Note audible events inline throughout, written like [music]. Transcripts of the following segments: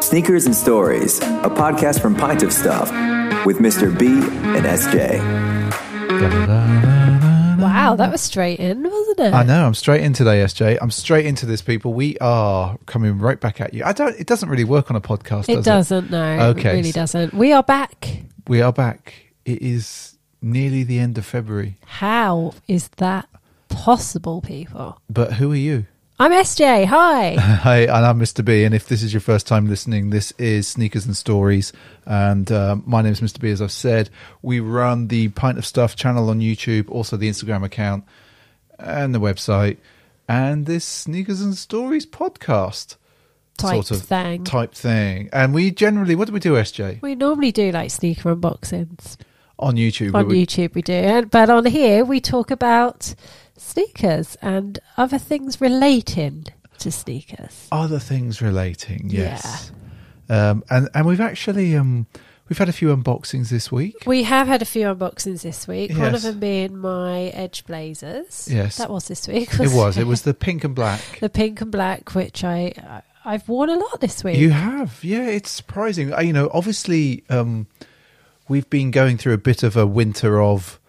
Sneakers and Stories, a podcast from Pint of Stuff with Mr. B and SJ. Wow, that was straight in, wasn't it? I know. I'm straight in today, SJ. I'm straight into this, people. We are coming right back at you. I don't. It doesn't really work on a podcast. It does doesn't, no. Okay, It really doesn't. We are back. We are back. It is nearly the end of February. How is that possible, people? But who are you? I'm SJ. Hi. [laughs] Hi, and I'm Mr. B. And if this is your first time listening, this is Sneakers and Stories. And um, my name is Mr. B. As I've said, we run the Pint of Stuff channel on YouTube, also the Instagram account and the website, and this Sneakers and Stories podcast Type sort of thing. type thing. And we generally, what do we do, SJ? we normally do like sneaker unboxings On YouTube. on we- YouTube. We do, And- but on here we talk about sneakers and other things relating to sneakers. other things relating yes um and and we've actually um we've had a few unboxings this week We have had a few unboxings this week. One of them being my Edge Blazers. Yes. that was this week. it was it was the pink and black the pink and black, which I I've worn a lot this week. you have yeah it's surprising you know obviously um we've been going through a bit of a winter of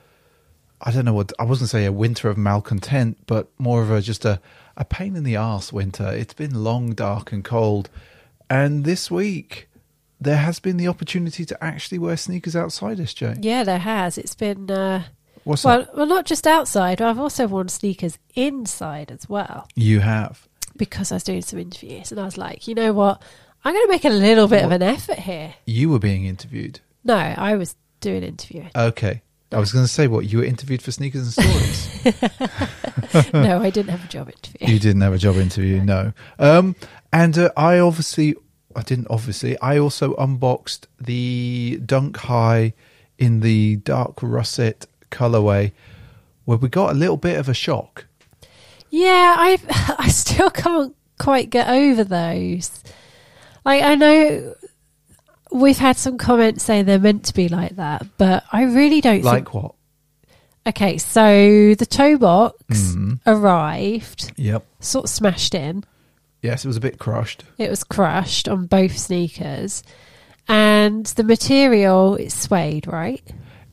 i don't know what i wasn't say a winter of malcontent but more of a just a a pain in the arse winter it's been long dark and cold and this week there has been the opportunity to actually wear sneakers outside sj yeah, there has. It's been uh, what's well, that well, not just outside. I've also worn sneakers inside as well you have because I was doing some interviews, and I was like, you know what, I'm going to make a little bit of an effort here. You were being interviewed. No, I was doing interviewing. Okay. I was going to say what you were interviewed for sneakers and stories. [laughs] [laughs] no, I didn't have a job interview. you didn't have a job interview, no. Um, and uh, I obviously, I didn't obviously. I also unboxed the Dunk High in the dark russet colorway, where we got a little bit of a shock. Yeah, I [laughs] I still can't quite get over those. Like I know we've had some comments saying they're meant to be like that, but I really don't Like think. what? Okay, so the toe box Mhm. arrived, Yep. sort of smashed in. Yes, it was a bit crushed. It was crushed on both sneakers, and the material is suede, right?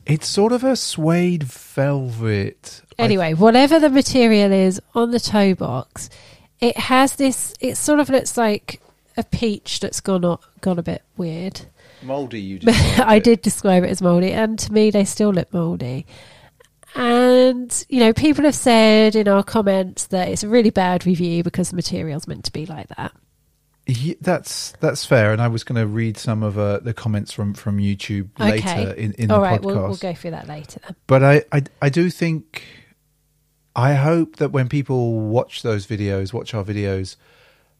It's sort of a suede velvet. Anyway, whatever the material is on the toe box, it has this. It sort of looks like a peach that's gone o- gone a bit weird. moldy. You. [laughs] Did. I did describe it as mouldy, and to me, they still look mouldy. And you know, people have said in our comments that it's a really bad review because the material's meant to be like that. Ye- that's that's fair, and I was going to read some of uh, the comments from from YouTube later Okay. in, in All the right, podcast. we'll, we'll go through that later then. But I, I I do think I hope that when people watch those videos, watch our videos,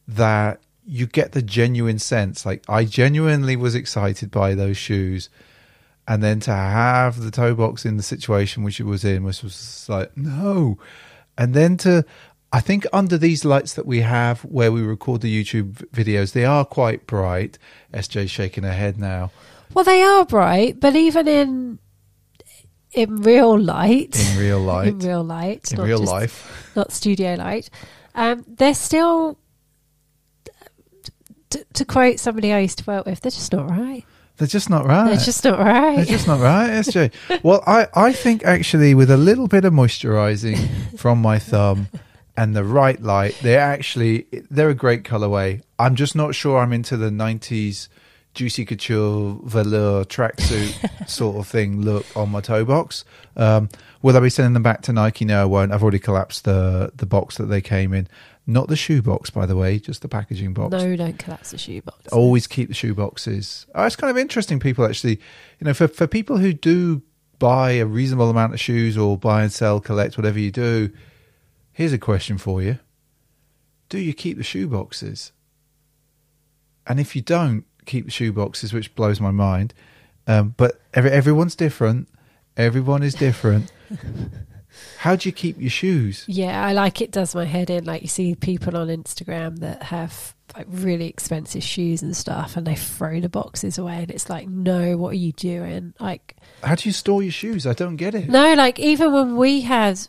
that you get the genuine sense. Like I genuinely was excited by those shoes, and then to have the toe box in the situation which it was in, which was like no, and then to. I think under these lights that we have where we record the YouTube videos, they are quite bright. SJ shaking her head now. Well, they are bright, but even in in real light, In real [laughs] light. in real light, In not real just- life. not studio light, um, they're still. To, to quote somebody I used to work with, they're just not right. They're just not right. They're just not right. They're just not right, SJ. [laughs] Well, I, I think actually with a little bit of moisturizing from my thumb and the right light, they're actually they're a great colorway. I'm just not sure I'm into the 90s juicy couture velour tracksuit [laughs] sort of thing look on my toe box. Um, will I be sending them back to Nike? No, I won't. I've already collapsed the the box that they came in. Not the shoe box, by the way, just the packaging box no, don't collapse the shoebox. always keep the shoe boxes. Oh, it's kind of interesting. People actually, you know, for for people who do buy a reasonable amount of shoes or buy and sell, collect, whatever you do. Here's a question for you: Do you keep the shoe boxes? And if you don't keep the shoe boxes, which blows my mind, um, but every, everyone's different. Everyone is different. [laughs] How do you keep your shoes? Yeah, I like it. Does my head in? Like you see people on Instagram that have like really expensive shoes and stuff, and they throw the boxes away, and it's like, no, what are you doing? Like, How do you store your shoes? I don't get it. no, like even when we had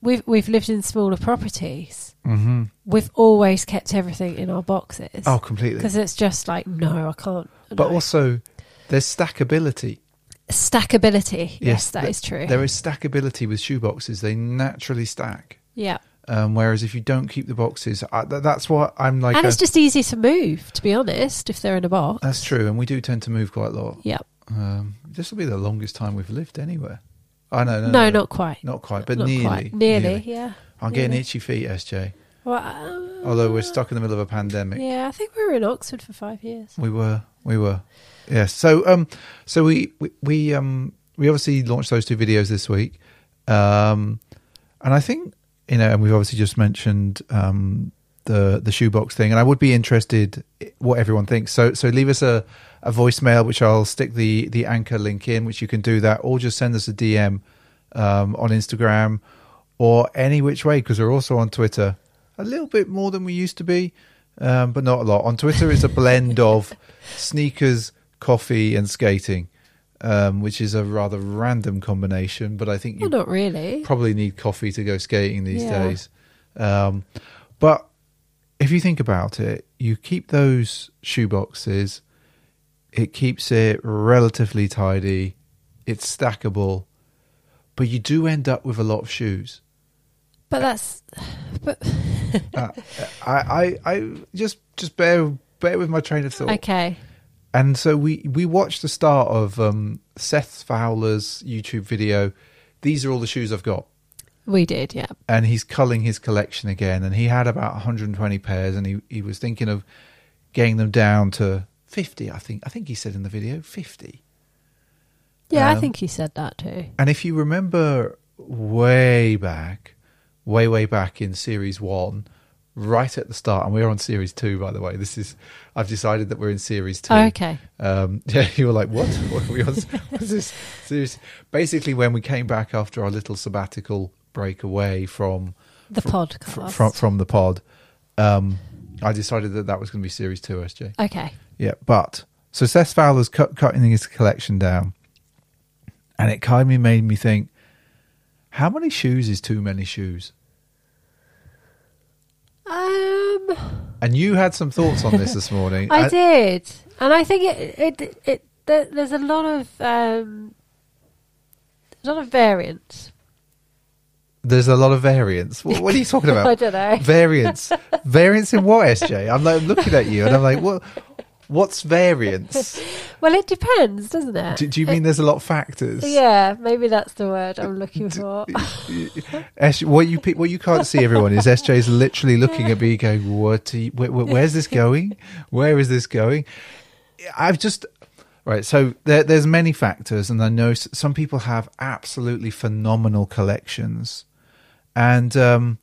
we've we've lived in smaller properties. Mm-hmm. We've always kept everything in our boxes. Oh, completely. because it's just like no, I can't. But no. also, there's stackability. Stackability. Yes, that th- is true. There is stackability with shoeboxes. They naturally stack. yeah, Um, whereas if you don't keep the boxes, I, th- that's what I'm like. and a- it's just easy to move. To be honest, if they're in a box. that's true, and we do tend to move quite a lot. yeah. Um, this will be the longest time we've lived anywhere. I know, no, No, not quite. not quite, but Not nearly, quite. Nearly, yeah. I'm getting itchy feet, SJ. Well, uh, Although we're stuck in the middle of a pandemic. Yeah, I think we were in Oxford for five years. We were, we were, yes. So, um, so we, we, we, um, we obviously launched those two videos this week, um, and I think you know, and we've obviously just mentioned um, the the shoebox thing, and I would be interested what everyone thinks. So, so leave us a, a voicemail, which I'll stick the the anchor link in, which you can do that, or just send us a DM um, on Instagram or any which way because we're also on Twitter. A little bit more than we used to be, um, but not a lot. On Twitter, it's a blend of sneakers, coffee, and skating, um, which is a rather random combination. But I think you Well, not really. probably need coffee to go skating these Yeah. days. Um, but if you think about it, you keep those shoe boxes, it keeps it relatively tidy, it's stackable, but you do end up with a lot of shoes. But that's. But Uh, I, I, I just just bear bear with my train of thought. okay. And so we we watched the start of um, Seth Fowler's YouTube video. These are all the shoes I've got. We did, yeah. and he's culling his collection again and he had about 120 pairs and he, he was thinking of getting them down to 50 i think i think he said in the video 50 Yeah, I Um, think he said that too. and if you remember way back way way back in series one right at the start and we're on series two by the way this is i've decided that we're in series two Oh, okay. um, [laughs] yeah, you were like, "What? What are we on? [laughs] What's this?" Serious? Basically, when we came back after our little sabbatical break away from The fr- podcast. fr- from from the pod, um, I decided that that was going to be series two, SJ. Okay. Yeah, but so Seth Fowler's cut, cutting his collection down, and it kind of made me think: how many shoes is too many shoes? Um, And you had some thoughts on this this [laughs] morning. I and- did, and I think it it it there, there's a lot of um, a lot of variance. There's a lot of variance. What, what are you talking [laughs] about? I don't know. Variance. [laughs] variance in what, SJ? I'm like looking at you and I'm like, what? What's variance? [laughs] Well, it depends, doesn't it? Do, do you mean there's a lot of factors? Yeah, maybe that's the word I'm [laughs] looking for. What you what you can't see, everyone, is SJ is literally looking at me, [laughs] going, "What? You, where- where's this going? Where is this going?" I've just right. So there, there's many factors, and I know some people have absolutely phenomenal collections, and um,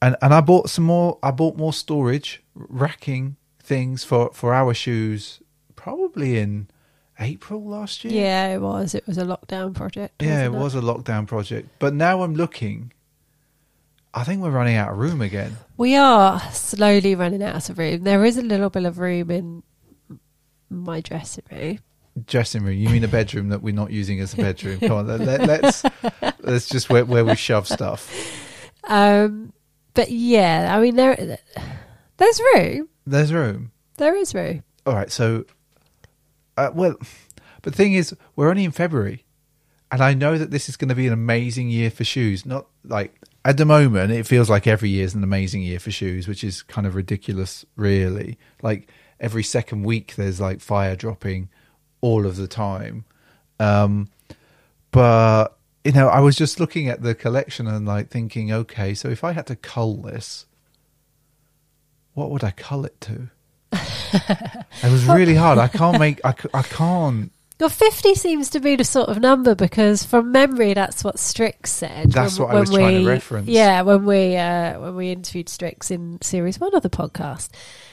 and and I bought some more. I bought more storage racking things for for our shoes, probably in April last year. yeah, it was. It was a lockdown project. Yeah, it wasn't was a lockdown project. But now I'm looking. I think we're running out of room again. We are slowly running out of room. There is a little bit of room in my dressing room. Dressing room. You mean a bedroom that we're not using as a [laughs] bedroom? Come on, let, us let's just where, where we shove stuff. Um, but yeah, I mean there there's room. There's room. There is room. All right. So, uh, well, but the thing is, we're only in February, and I know that this is going to be an amazing year for shoes. Not like at the moment, it feels like every year is an amazing year for shoes, which is kind of ridiculous, really. Like every second week, there's like fire dropping all of the time. Um, but you know, I was just looking at the collection and like thinking, okay, so if I had to cull this, what would I cull it to? [laughs] It was really hard. I can't make. I, I can't. Well, 50 seems to be the sort of number because from memory, that's what Strix said. That's what I was trying to reference. Yeah, when we uh, when we interviewed Strix in series one of the podcast,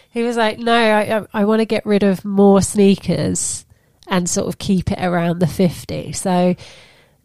he was like, "No, I, I, I want to get rid of more sneakers and sort of keep it around the 50." So,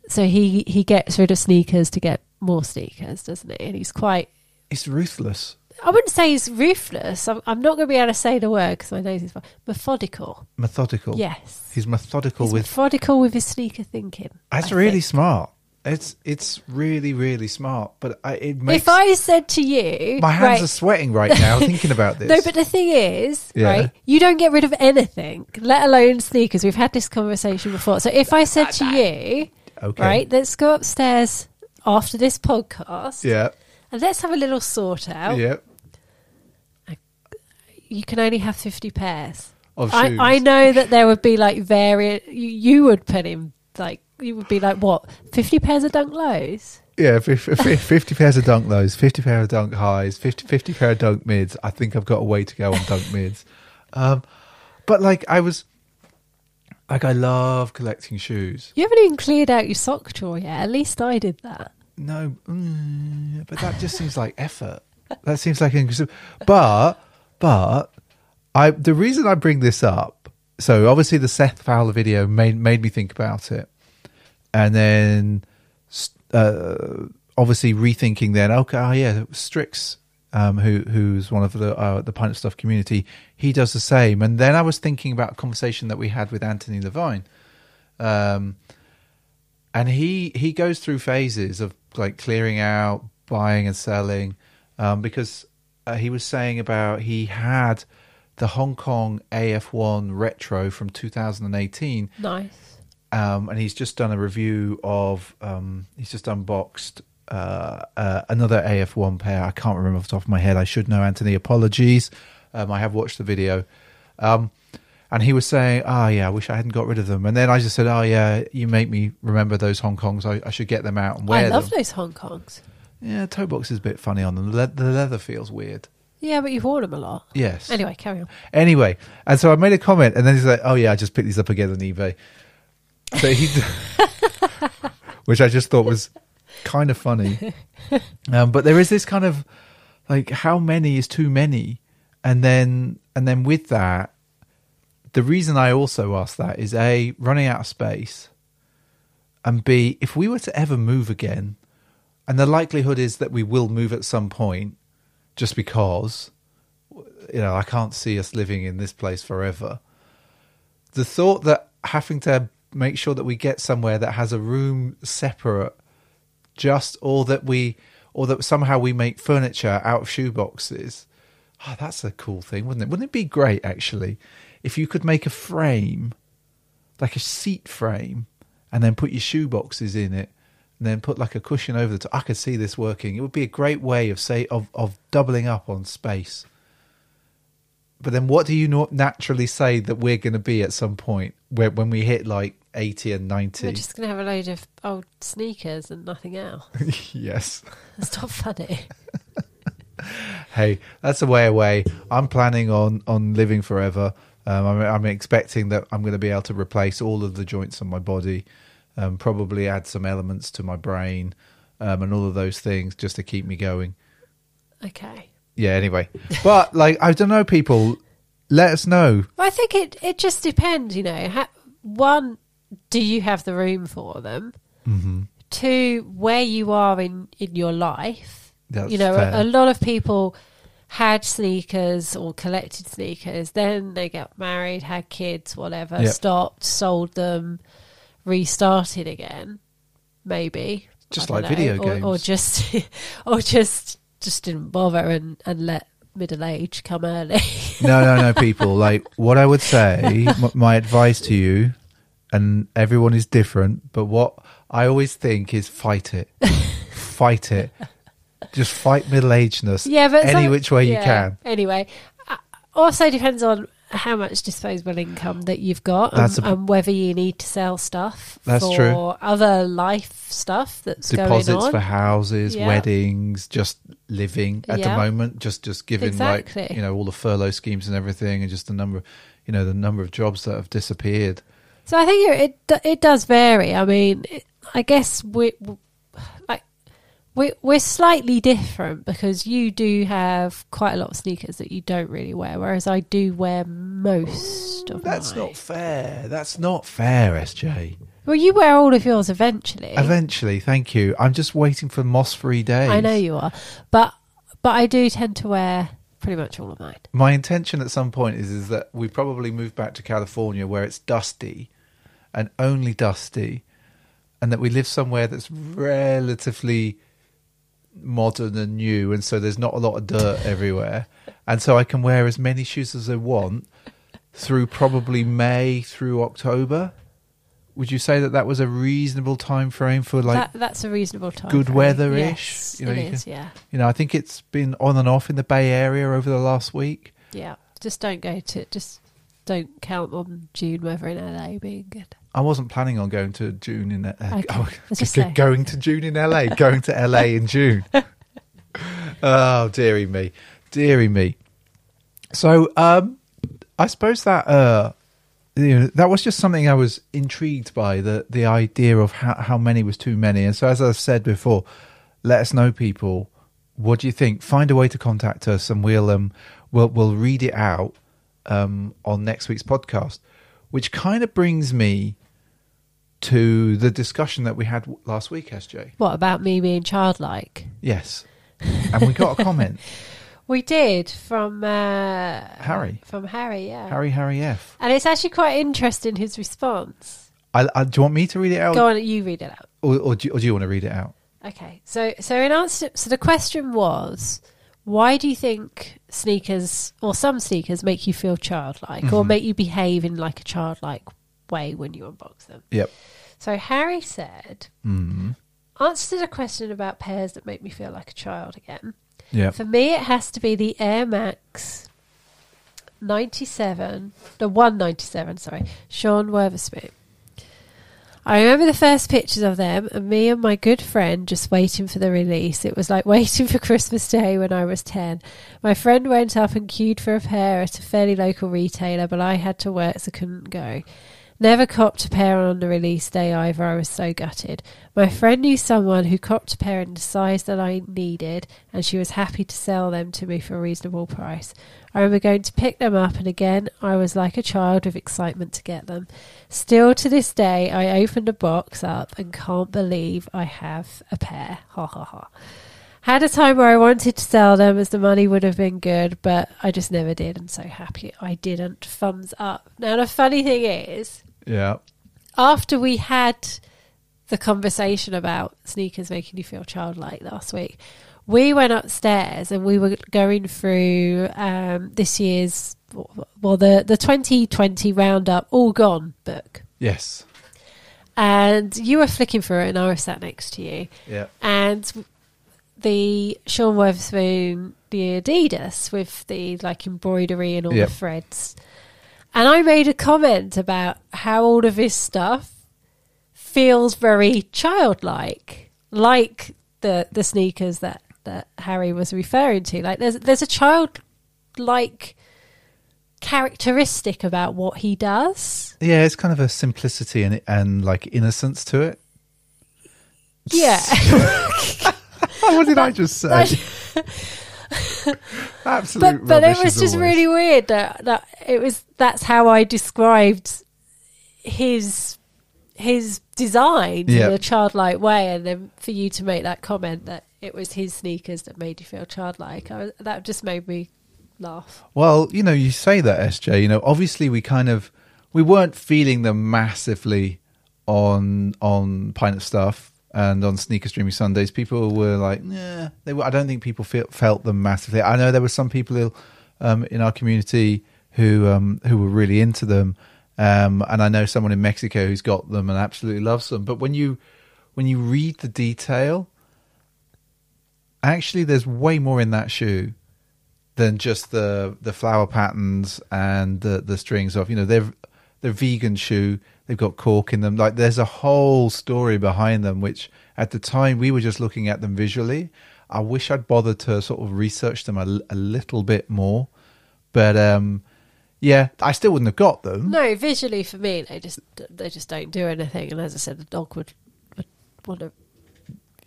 so he he gets rid of sneakers to get more sneakers, doesn't he? And he's quite. It's ruthless, I wouldn't say he's ruthless. I'm, I'm not going to be able to say the word because my nose is methodical. methodical. Yes, he's methodical he's with. methodical with his sneaker thinking. That's I really think. smart. It's it's really really smart, but I, it makes if I said to you, my hands right, are sweating right now [laughs] thinking about this. No, but the thing is, Yeah. right, you don't get rid of anything, let alone sneakers. We've had this conversation before. So if I said to you, okay, right, let's go upstairs after this podcast Yeah, and let's have a little sort out, yeah. you can only have 50 pairs. Of I. I know that there would be like various, you, you would put in like, you would be like, what, 50 pairs of dunk lows? Yeah, fif- fif- 50 pairs of dunk lows, 50 pair of dunk highs, 50, 50 pair of dunk mids. I think I've got a way to go on dunk mids. Um, but like I was, like I love collecting shoes. You haven't even cleared out your sock drawer yet. At least I did that. No, mm, but that just seems like effort. That seems like inclusive. But, but I, the reason I bring this up, so obviously the Seth Fowler video made, made me think about it. And then, uh, obviously rethinking then, okay, oh yeah, Strix, um, who, who's one of the, uh, the Pint Stuff community, he does the same. And then I was thinking about a conversation that we had with Anthony Levine. Um, and he he goes through phases of like clearing out, buying and selling, um, because uh, he was saying about he had the Hong Kong AF1 retro from 2018, Nice. um, and he's just done a review of um, he's just unboxed uh, uh, another AF1 pair. I can't remember off the top of my head. I should know. Anthony, apologies. Um, I have watched the video. Um, and he was saying, "Oh yeah, I wish I hadn't got rid of them." And then I just said, "Oh yeah, you make me remember those Hong Kongs. I, I should get them out and wear them." I love them." those Hong Kongs. Yeah, toe box is a bit funny on them. The, le- the leather feels weird. Yeah, but you've worn them a lot. Yes. Anyway, carry on. Anyway, and so I made a comment, and then he's like, "Oh yeah, I just picked these up again on eBay." So he, [laughs] which I just thought was kind of funny. [laughs] Um, but there is this kind of like, how many is too many, and then and then with that, the reason I also ask that is a running out of space, and b if we were to ever move again, and the likelihood is that we will move at some point, just because you know, I can't see us living in this place forever. The thought that having to make sure that we get somewhere that has a room separate, just or that we, or that somehow we make furniture out of shoe boxes. Oh, ah, that's a cool thing, wouldn't it? Wouldn't it be great actually if you could make a frame, like a seat frame, and then put your shoe boxes in it, and then put like a cushion over the top? I could see this working. It would be a great way of say of of doubling up on space. But then, what do you not naturally say that we're going to be at some point where when we hit like eighty and 90. We're just going to have a load of old sneakers and nothing else. [laughs] yes. [laughs] It's not funny. [laughs] Hey, that's a way away. I'm planning on on living forever. Um, I'm, I'm expecting that I'm going to be able to replace all of the joints on my body, um, probably add some elements to my brain, um, and all of those things just to keep me going. Okay. Yeah. Anyway, but [laughs] like I don't know, people. Let us know. Well, I think it, it just depends, you know. Ha- one, do you have the room for them? Mm-hmm. Two, where you are in, in your life. That's you know, a, a lot of people had sneakers or collected sneakers, then they got married, had kids, whatever, Yep. stopped, sold them, restarted again, maybe. Just like video or, Or just, [laughs] or just, just didn't bother and, and let middle age come early. no, no, no, [laughs] people. Like what I would say, m- my advice to you, and everyone is different, but what I always think is fight it, [laughs] fight it, just fight middle agedness. Yeah, but any some- which way you can. Anyway, uh, also depends on how much disposable income that you've got and, a- and whether you need to sell stuff That's for true. other life stuff that's Deposits going on. for houses, Yeah. weddings, just living at the moment, just just given Exactly. like you know all the furlough schemes and everything, and just the number, you know, the number of jobs that have disappeared. So I think it it, it does vary. I mean, it, I guess we we we're slightly different because you do have quite a lot of sneakers that you don't really wear, whereas I do wear most of them. That's mine. not fair. That's not fair, SJ. Well, you wear all of yours eventually. Eventually, thank you. I'm just waiting for moss-free days. I know you are, but but I do tend to wear pretty much all of mine. My intention at some point is is that we probably move back to California where it's dusty, and only dusty, and that we live somewhere that's relatively modern and new, and so there's not a lot of dirt everywhere, and so I can wear as many shoes as I want through probably May through October. Would you say that that was a reasonable time frame for like that, that's a reasonable time. good frame. weather-ish, Yes, you know, it you is, can- yeah. you know? I think it's been on and off in the Bay Area over the last week. Yeah. Just don't go to, just don't count on June weather in LA being good. I wasn't planning on going to June in uh, Okay, [laughs] oh, just going to June in LA, going to LA [laughs] in June. oh, dearie me, dearie me. So, um, I suppose that uh, you know, that was just something I was intrigued by the the idea of how how many was too many. And so, as I've said before, let us know, people. What do you think? Find a way to contact us, and we'll um we'll we'll read it out um on next week's podcast. Which kind of brings me to the discussion that we had last week, SJ. What about me being childlike? Yes, and we got a comment, [laughs] We did from uh, Harry, From Harry, yeah. Harry, Harry F. And it's actually quite interesting his response. I, I, do you want me to read it out, Go on, you read it out. or, or, do you, or do you want to read it out? Okay, so so in answer, so the question was, why do you think sneakers or some sneakers make you feel childlike or Mhm. make you behave in like a childlike way when you unbox them? Yep. So Harry said, Mm. answer to the question about pairs that make me feel like a child again. Yep. For me, it has to be the Air Max 97, the 197, sorry, Sean Wotherspoon. I remember the first pictures of them and me and my good friend just waiting for the release. It was like [laughs] waiting for Christmas Day when I was 10. My friend went up and queued for a pair at a fairly local retailer, but I had to work so couldn't go. Never copped a pair on the release day either. I was so gutted. My friend knew someone who copped a pair in the size that I needed, and she was happy to sell them to me for a reasonable price. I remember going to pick them up, and again, I was like a child with excitement to get them. Still to this day, I opened the box up and can't believe I have a pair. Ha ha ha. Had a time where I wanted to sell them as the money would have been good, but I just never did. I'm so happy I didn't. Thumbs up. Now, the funny thing is, Yeah. after we had the conversation about sneakers making you feel childlike last week, we went upstairs and we were going through um, this year's, well, the, the 2020 Roundup All Gone book. Yes. And you were flicking through it and I was sat next to you. Yeah. And the Sean Wotherspoon, the Adidas with the like embroidery and all Yep. the threads. And I made a comment about how all of this stuff feels very childlike, like the the sneakers that that Harry was referring to. Like there's there's a childlike characteristic about what he does. Yeah, it's kind of a simplicity and and like innocence to it. Yeah. [laughs] what did I just say? [laughs] Absolute but but it was just always. really weird that, that it was that's how I described his his design Yeah. in a childlike way, and then for you to make that comment that it was his sneakers that made you feel childlike, I that just made me laugh. Well, you know, you say that, SJ. You know, obviously we kind of we weren't feeling them massively on on Pint of Stuff and on Sneaker Streaming Sundays. People were like, yeah, they were. I don't think people feel, felt them massively. I know there were some people um, in our community who um, who were really into them, um, and I know someone in Mexico who's got them and absolutely loves them. But when you when you read the detail, actually, there's way more in that shoe than just the the flower patterns and the the strings of you know they're they're vegan shoe. They've got cork in them. Like there's a whole story behind them which at the time we were just looking at them visually. I wish i'd bothered to sort of research them a, a little bit more but um yeah i still wouldn't have got them. No, visually for me, they just they just don't do anything. And as I said, the dog would, would want to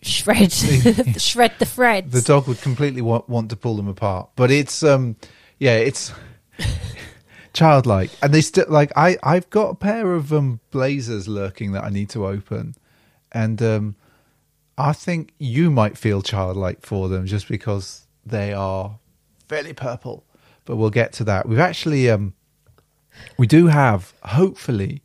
shred [laughs] [laughs] shred the threads. the dog would completely want, want to pull them apart. But it's um yeah it's [laughs] childlike. And they still like i i've got a pair of um blazers lurking that i need to open. And um i think you might feel childlike for them just because they are fairly purple. But we'll get to that. We've actually um we do have hopefully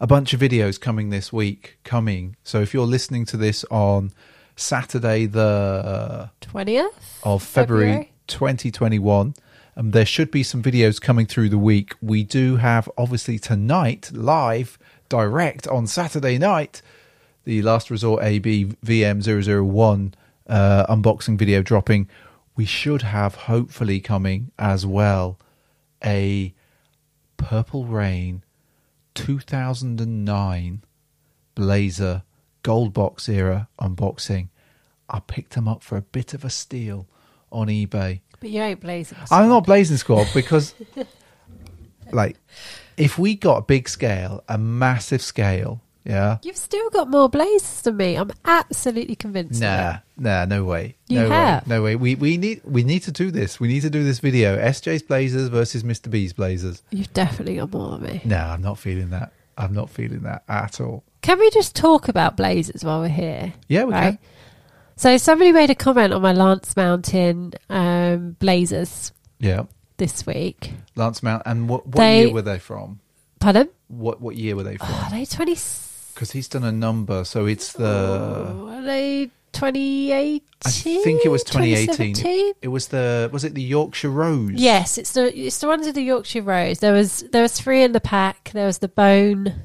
a bunch of videos coming this week. Coming. So if you're listening to this on Saturday, the 20th of February, February. 2021. Um, there should be some videos coming through the week. We do have, obviously, tonight, live, direct on Saturday night, the Last Resort AB VM001 uh, unboxing video dropping. We should have, hopefully, coming as well, a Purple Rain 2009 Blazer Gold Box era unboxing. I picked them up for a bit of a steal on eBay. But you ain't blazing. I'm not Blazing Squad because, [laughs] like, if we got a big scale, a massive scale, yeah, You've still got more blazers than me. I'm absolutely convinced. of nah, it. nah, no way, You no have. way, no way. We we need we need to do this. We need to do this video: SJ's Blazers versus Mr B's Blazers. You've definitely got more than me. No, I'm not feeling that. I'm not feeling that at all. Can we just talk about blazers while we're here? Yeah, we right. can. So somebody made a comment on my Lance Mountain um, blazers Yeah, this week. Lance Mountain And what what They- year were they from? Pardon? What what year were they from? Are they twenty? Because he's done a number, so it's the. Are they twenty eighteen? I think it was 2018. 2017? It was the was it the Yorkshire Rose? Yes, it's the it's the ones with the Yorkshire Rose. There was there was three in the pack. There was the bone.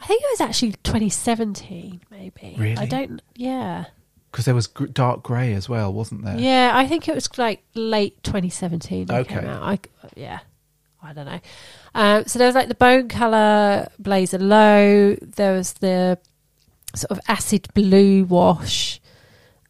I think it was actually 2017, maybe. Really? I don't. Yeah, because there was gr- dark grey as well, wasn't there? yeah. I think it was like late 2017. Okay. came out. I, yeah, I don't know. Um, so there was like the bone color blazer low. There was the sort of acid blue wash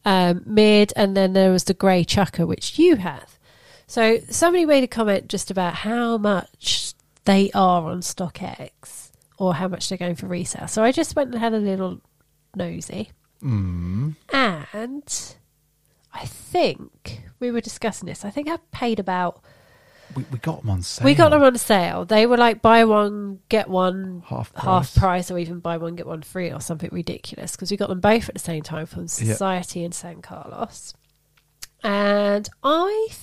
um, mid, and then there was the grey chucker, which you have. So somebody made a comment just about how much they are on StockX or how much they're going for resale. So I just went and had a little nosy, Mm. and I think we were discussing this. I think I paid about. We, we got them on sale. We got them on sale. They were like buy one get one half price. half price, or even buy one get one free, or something ridiculous. Because we got them both at the same time from. Society and San Carlos. And I, th-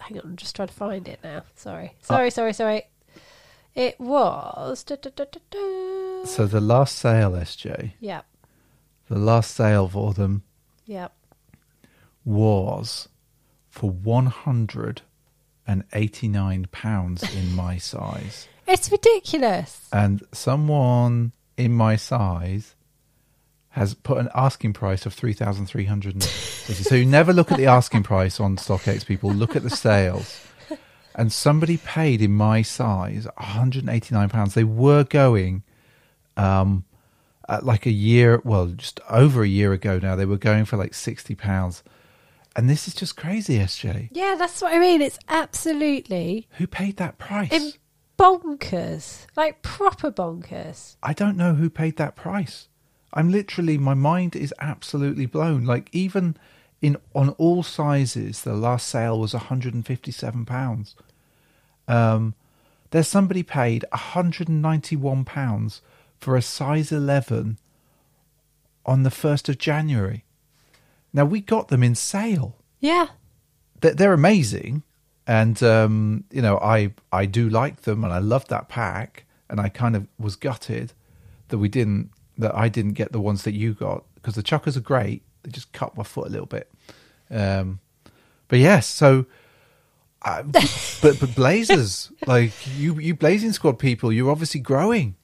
hang on, I'm just trying to find it now. Sorry, uh, sorry, sorry, sorry. It was. Da, da, da. So the last sale, SJ, Yep, the last sale for them yep. was for one hundred and eighty nine pounds in my size, It's ridiculous. and someone in my size has put an asking price of three thousand three hundred. So you never look at the asking price on StockX. People look at the sales. and somebody paid in my size 189 pounds they were going um at like a year well just over a year ago now they were going for like 60 pounds and this is just crazy sj Yeah, that's what I mean. It's absolutely who paid that price? In bonkers, like proper bonkers. i don't know who paid that price. I'm literally my mind is absolutely blown. Like even in on all sizes the last sale was 157 pounds. Um there's somebody paid 191 pounds for a size 11 on the 1st of january now we got them in sale. Yeah, they're, they're amazing. And um you know i i do like them and i love that pack. And i kind of was gutted that we didn't that i didn't get the ones that you got because the chuckers are great. They just cut my foot a little bit. Um but yes so I, [laughs] but but blazers like you you blazing squad people you're obviously growing.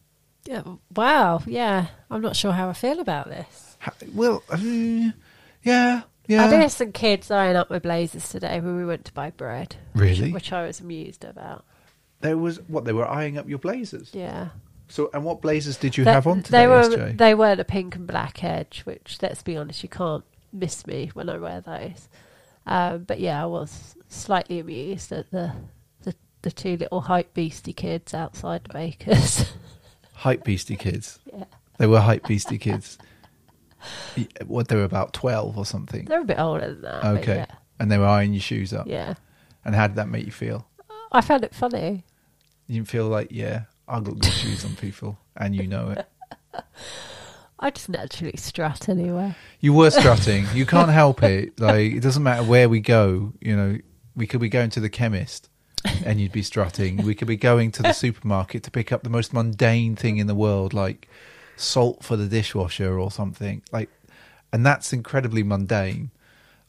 Yeah, wow. Yeah, I'm not sure how I feel about this. Ha- well uh, yeah yeah. I did have some kids eyeing up my blazers today when we went to buy bread. Really? Which I was amused about. there was what they were eyeing up your blazers Yeah. so and what blazers did you They- have on today they were SJ? they were the pink and black edge, which let's be honest, you can't miss me when I wear those. Um, but yeah, I was slightly amused at the the, the two little hype beastie kids outside the bakers. [laughs] hype beastie kids. yeah, They were hype beastie kids. [laughs] What they were about twelve or something. they're a bit older than that. Okay, yeah, and they were eyeing your shoes up. yeah. And how did that make you feel? I found it funny. You feel like, yeah, I got good shoes on people, and you know it. [laughs] I just naturally strut anyway. You were strutting. [laughs] You can't help it. Like it doesn't matter where we go. You know, we could be going to the chemist, and you'd be strutting. we could be going to the [laughs] supermarket to pick up the most mundane thing in the world, like salt for the dishwasher or something. Like, and that's incredibly mundane.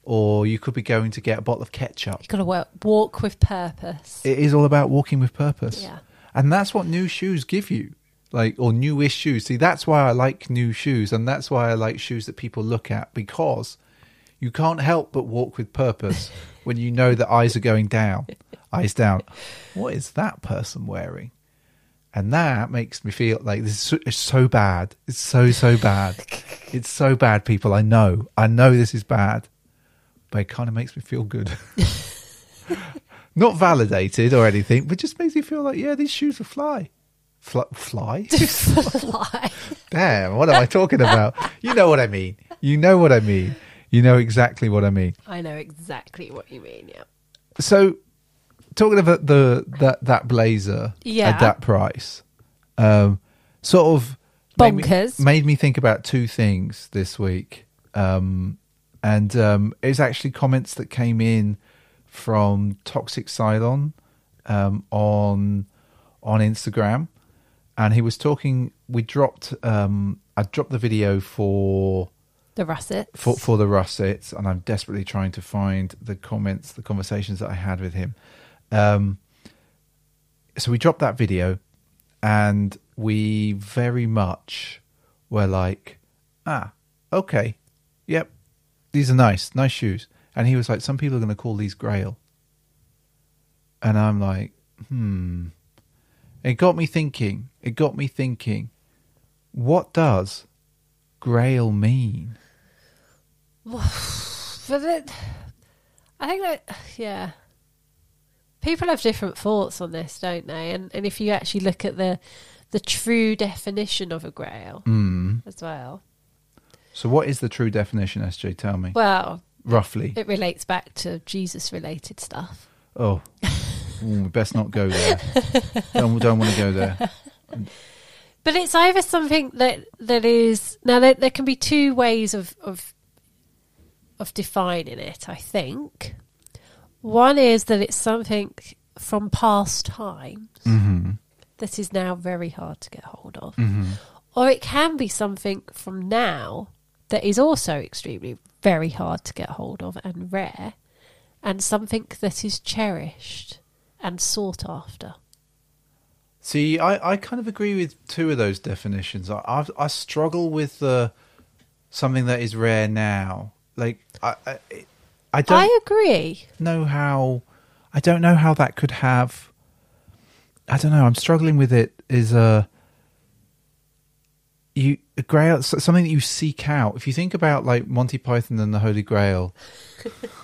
Or you could be going to get a bottle of ketchup. You've got to work, walk with purpose. It is all about walking with purpose. Yeah. And that's what new shoes give you. Like or newish shoes. See, that's why I like new shoes and that's why I like shoes that people look at because you can't help but walk with purpose [laughs] when you know that eyes are going down. Eyes down. What is that person wearing? And that makes me feel like this is so, it's so bad. It's so so bad. [laughs] It's so bad, people. I know. I know this is bad, but it kind of makes me feel good. [laughs] Not validated or anything, but just makes me feel like, yeah, these shoes will fly. Fly? [laughs] fly? Fly. Damn, what am I talking about? You know what I mean. You know what I mean. You know exactly what I mean. I know exactly what you mean. Yeah. So, talking about the that that blazer Yeah. at that price, um, sort of made me- Bonkers. made me think about two things this week, um, and um, it's actually comments that came in from Toxic Cylon um, on on Instagram, and he was talking. We dropped. Um, I dropped the video for The russets. for for the russets, and I'm desperately trying to find the comments, the conversations that I had with him. Um, so we dropped that video, and we very much were like, ah, okay, yep, these are nice, nice shoes. And he was like, some people are going to call these Grail, and I'm like, hmm. It got me thinking. It got me thinking. What does Grail mean? [sighs] It, I think that yeah, people have different thoughts on this, don't they? And and if you actually look at the the true definition of a grail Mm. as well, So, what is the true definition, SJ? Tell me. well, Roughly. it relates back to Jesus related stuff. Oh, [laughs] we best not go there. don't, don't want to go there. But it's either something that that is now there, there can be two ways of of of defining it. I think one is that it's something from past times hmm that is now very hard to get hold of, hmm or it can be something from now that is also extremely very hard to get hold of and rare, and something that is cherished and sought after. See, I, I kind of agree with two of those definitions. I I, I struggle with the something that is rare now. Like I I, I don't I agree. know how I don't know how that could have I don't know I'm struggling with it is a you a grail something that you seek out. If you think about like Monty Python and the Holy Grail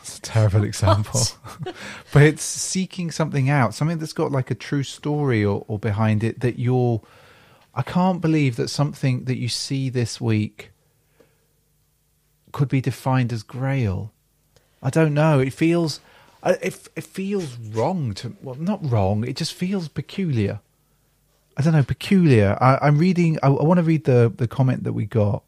it's a terrible [laughs] example. [laughs] But it's seeking something out something that's got like a true story or, or behind it that you're I can't believe that something that you see this week could be defined as grail I don't know. It feels, it it feels wrong to. Well, not wrong. It just feels peculiar. I don't know. Peculiar. I, I'm reading. I, I want to read the the comment that we got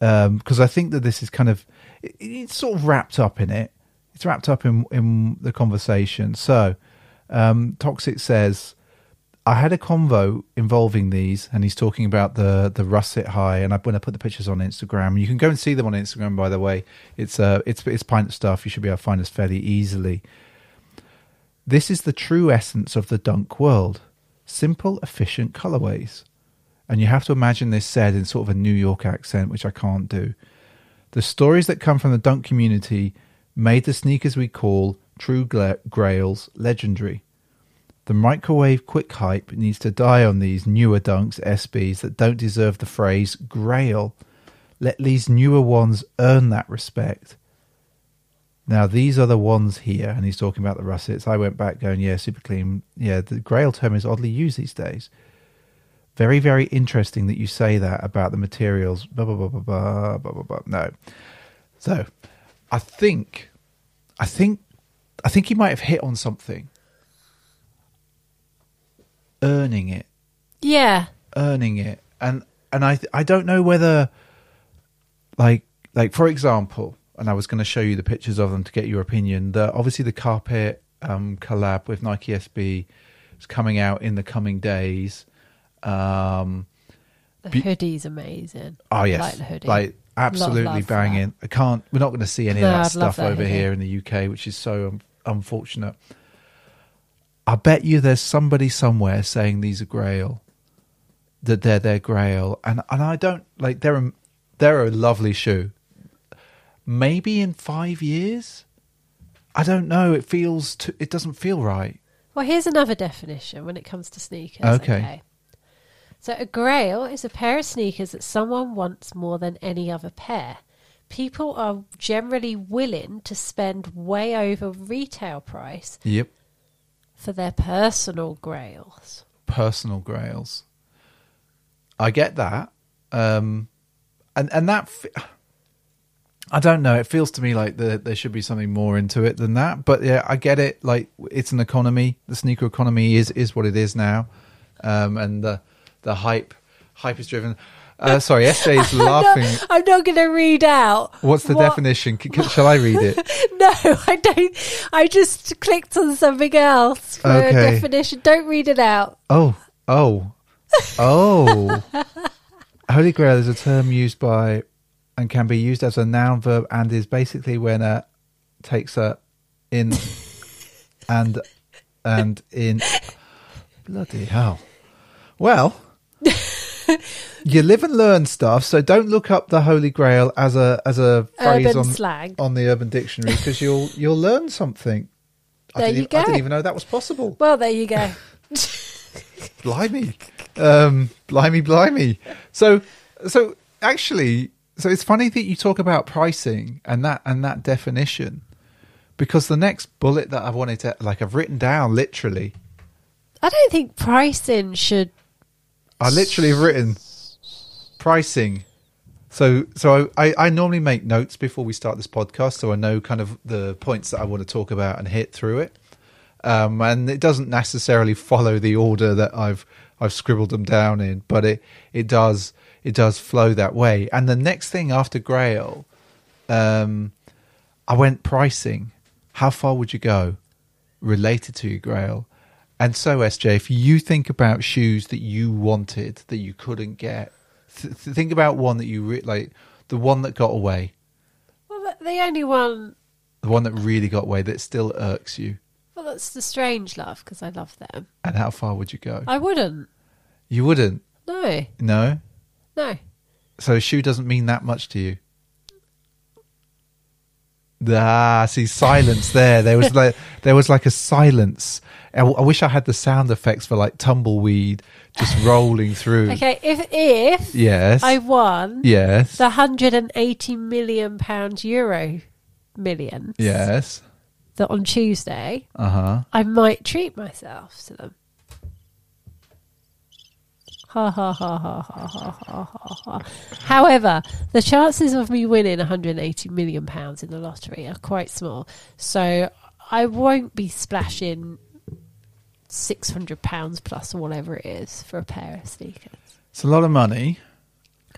because I think that this is kind of it, it's sort of wrapped up in it. It's wrapped up in in the conversation. So, um, Toxic says. I had a convo involving these, and he's talking about the the russet high. And I, when I put the pictures on Instagram, you can go and see them on Instagram. By the way, it's uh, it's it's pint stuff. You should be able to find us fairly easily. This is the true essence of the dunk world: simple, efficient colorways. And you have to imagine this said in sort of a New York accent, which I can't do. The stories that come from the dunk community made the sneakers we call true gra- grails legendary. The microwave quick hype needs to die on these newer dunks SBs that don't deserve the phrase grail. Let these newer ones earn that respect. Now these are the ones here, and he's talking about the russets. I went back going, yeah, super clean. Yeah, the grail term is oddly used these days. Very, very interesting that you say that about the materials. Blah blah blah blah blah blah blah. blah. No, so I think, I think, I think he might have hit on something. Earning it, Yeah. earning it, and and I I don't know whether, like like for example, and I was going to show you the pictures of them to get your opinion. The obviously the carpet um, collab with Nike SB is coming out in the coming days. Um, The Be- hoodie's amazing. oh yes, like the hoodie. like absolutely banging. I can't. We're not going to see any No, of that I'd stuff that over here in the UK, which is so um, unfortunate. I bet you there's somebody somewhere saying these are Grail, that they're their Grail, and and I don't like they're a, they're a lovely shoe. Maybe in five years, I don't know. It feels too, it doesn't feel right. Well, here's another definition when it comes to sneakers. Okay. So, a grail is a pair of sneakers that someone wants more than any other pair. People are generally willing to spend way over retail price Yep, for their personal grails. personal Grails. I get that, um, and and that. I don't know. It feels to me like the, there should be something more into it than that. But yeah, I get it. Like it's an economy. The sneaker economy is is what it is now, um, and the the hype hype is driven. Uh, sorry, [laughs] SJ is laughing. I'm not going to read out. What's the what- definition? C- shall I read it? [laughs] No, I don't. I just clicked on something else for a definition. Don't read it out. Oh, oh, oh. [laughs] Holy Grail is a term used by and can be used as a noun verb and is basically when a takes a in and and in bloody hell. Well, [laughs] you live and learn stuff, so don't look up the Holy Grail as a as a phrase Urban on slang. on the Urban Dictionary because you'll you'll learn something. I There didn't, you even, I didn't even know that was possible. Well, there you go. [laughs] blimey um blimey blimey so so actually so it's funny that you talk about pricing and that and that definition because the next bullet that I've wanted to like i've written down literally I don't think pricing should. I literally have written pricing so so I, I normally make notes before we start this podcast so i know kind of the points that i want to talk about and hit through it um, and it doesn't necessarily follow the order that I've I've scribbled them down in, but it it does it does flow that way. And the next thing after Grail, um, I went pricing. How far would you go related to your Grail? And so, SJ, if you think about shoes that you wanted that you couldn't get, th- th- think about one that you re- like, the one that got away, Well, the- the only one. the one that really got away that still irks you. Well, that's the strange love because I love them. And how far would you go? I wouldn't. You wouldn't. No, No. no. So a shoe doesn't mean that much to you. Ah, see silence there. There was like [laughs] there was like a silence. I, I wish I had the sound effects for like tumbleweed just rolling through. Okay, if if Yes. I won yes. the hundred and eighty million pound euro millions yes. that on Tuesday, Uh huh. I might treat myself to them. Ha ha ha ha ha ha ha ha. However, the chances of me winning 180 million pounds in the lottery are quite small, so I won't be splashing 600 pounds plus or whatever it is for a pair of sneakers. It's a lot of money.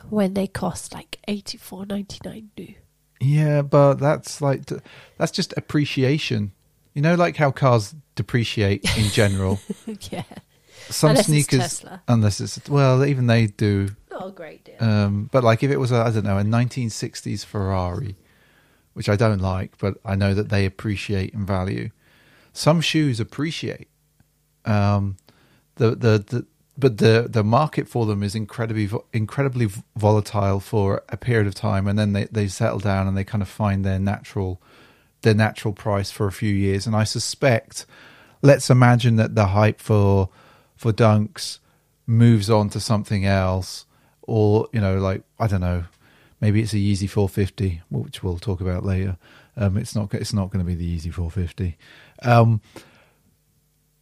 When they cost like 84.99 new. Yeah, but that's like that's just appreciation. You know, like how cars depreciate in general. [laughs] yeah. Some Unless it's sneakers, Tesla. unless it's well, even they do. not a great deal. Um, but like if it was a, I don't know a 1960s Ferrari, which I don't like, but I know that they appreciate in value. Some shoes appreciate. Um, the, the the but the the market for them is incredibly incredibly volatile for a period of time, and then they they settle down and they kind of find their natural their natural price for a few years. And I suspect, let's imagine that the hype for for dunks moves on to something else, or you know, like I don't know, maybe it's a Yeezy 450, which we'll talk about later. Um, it's not it's not going to be the Yeezy 450. Um,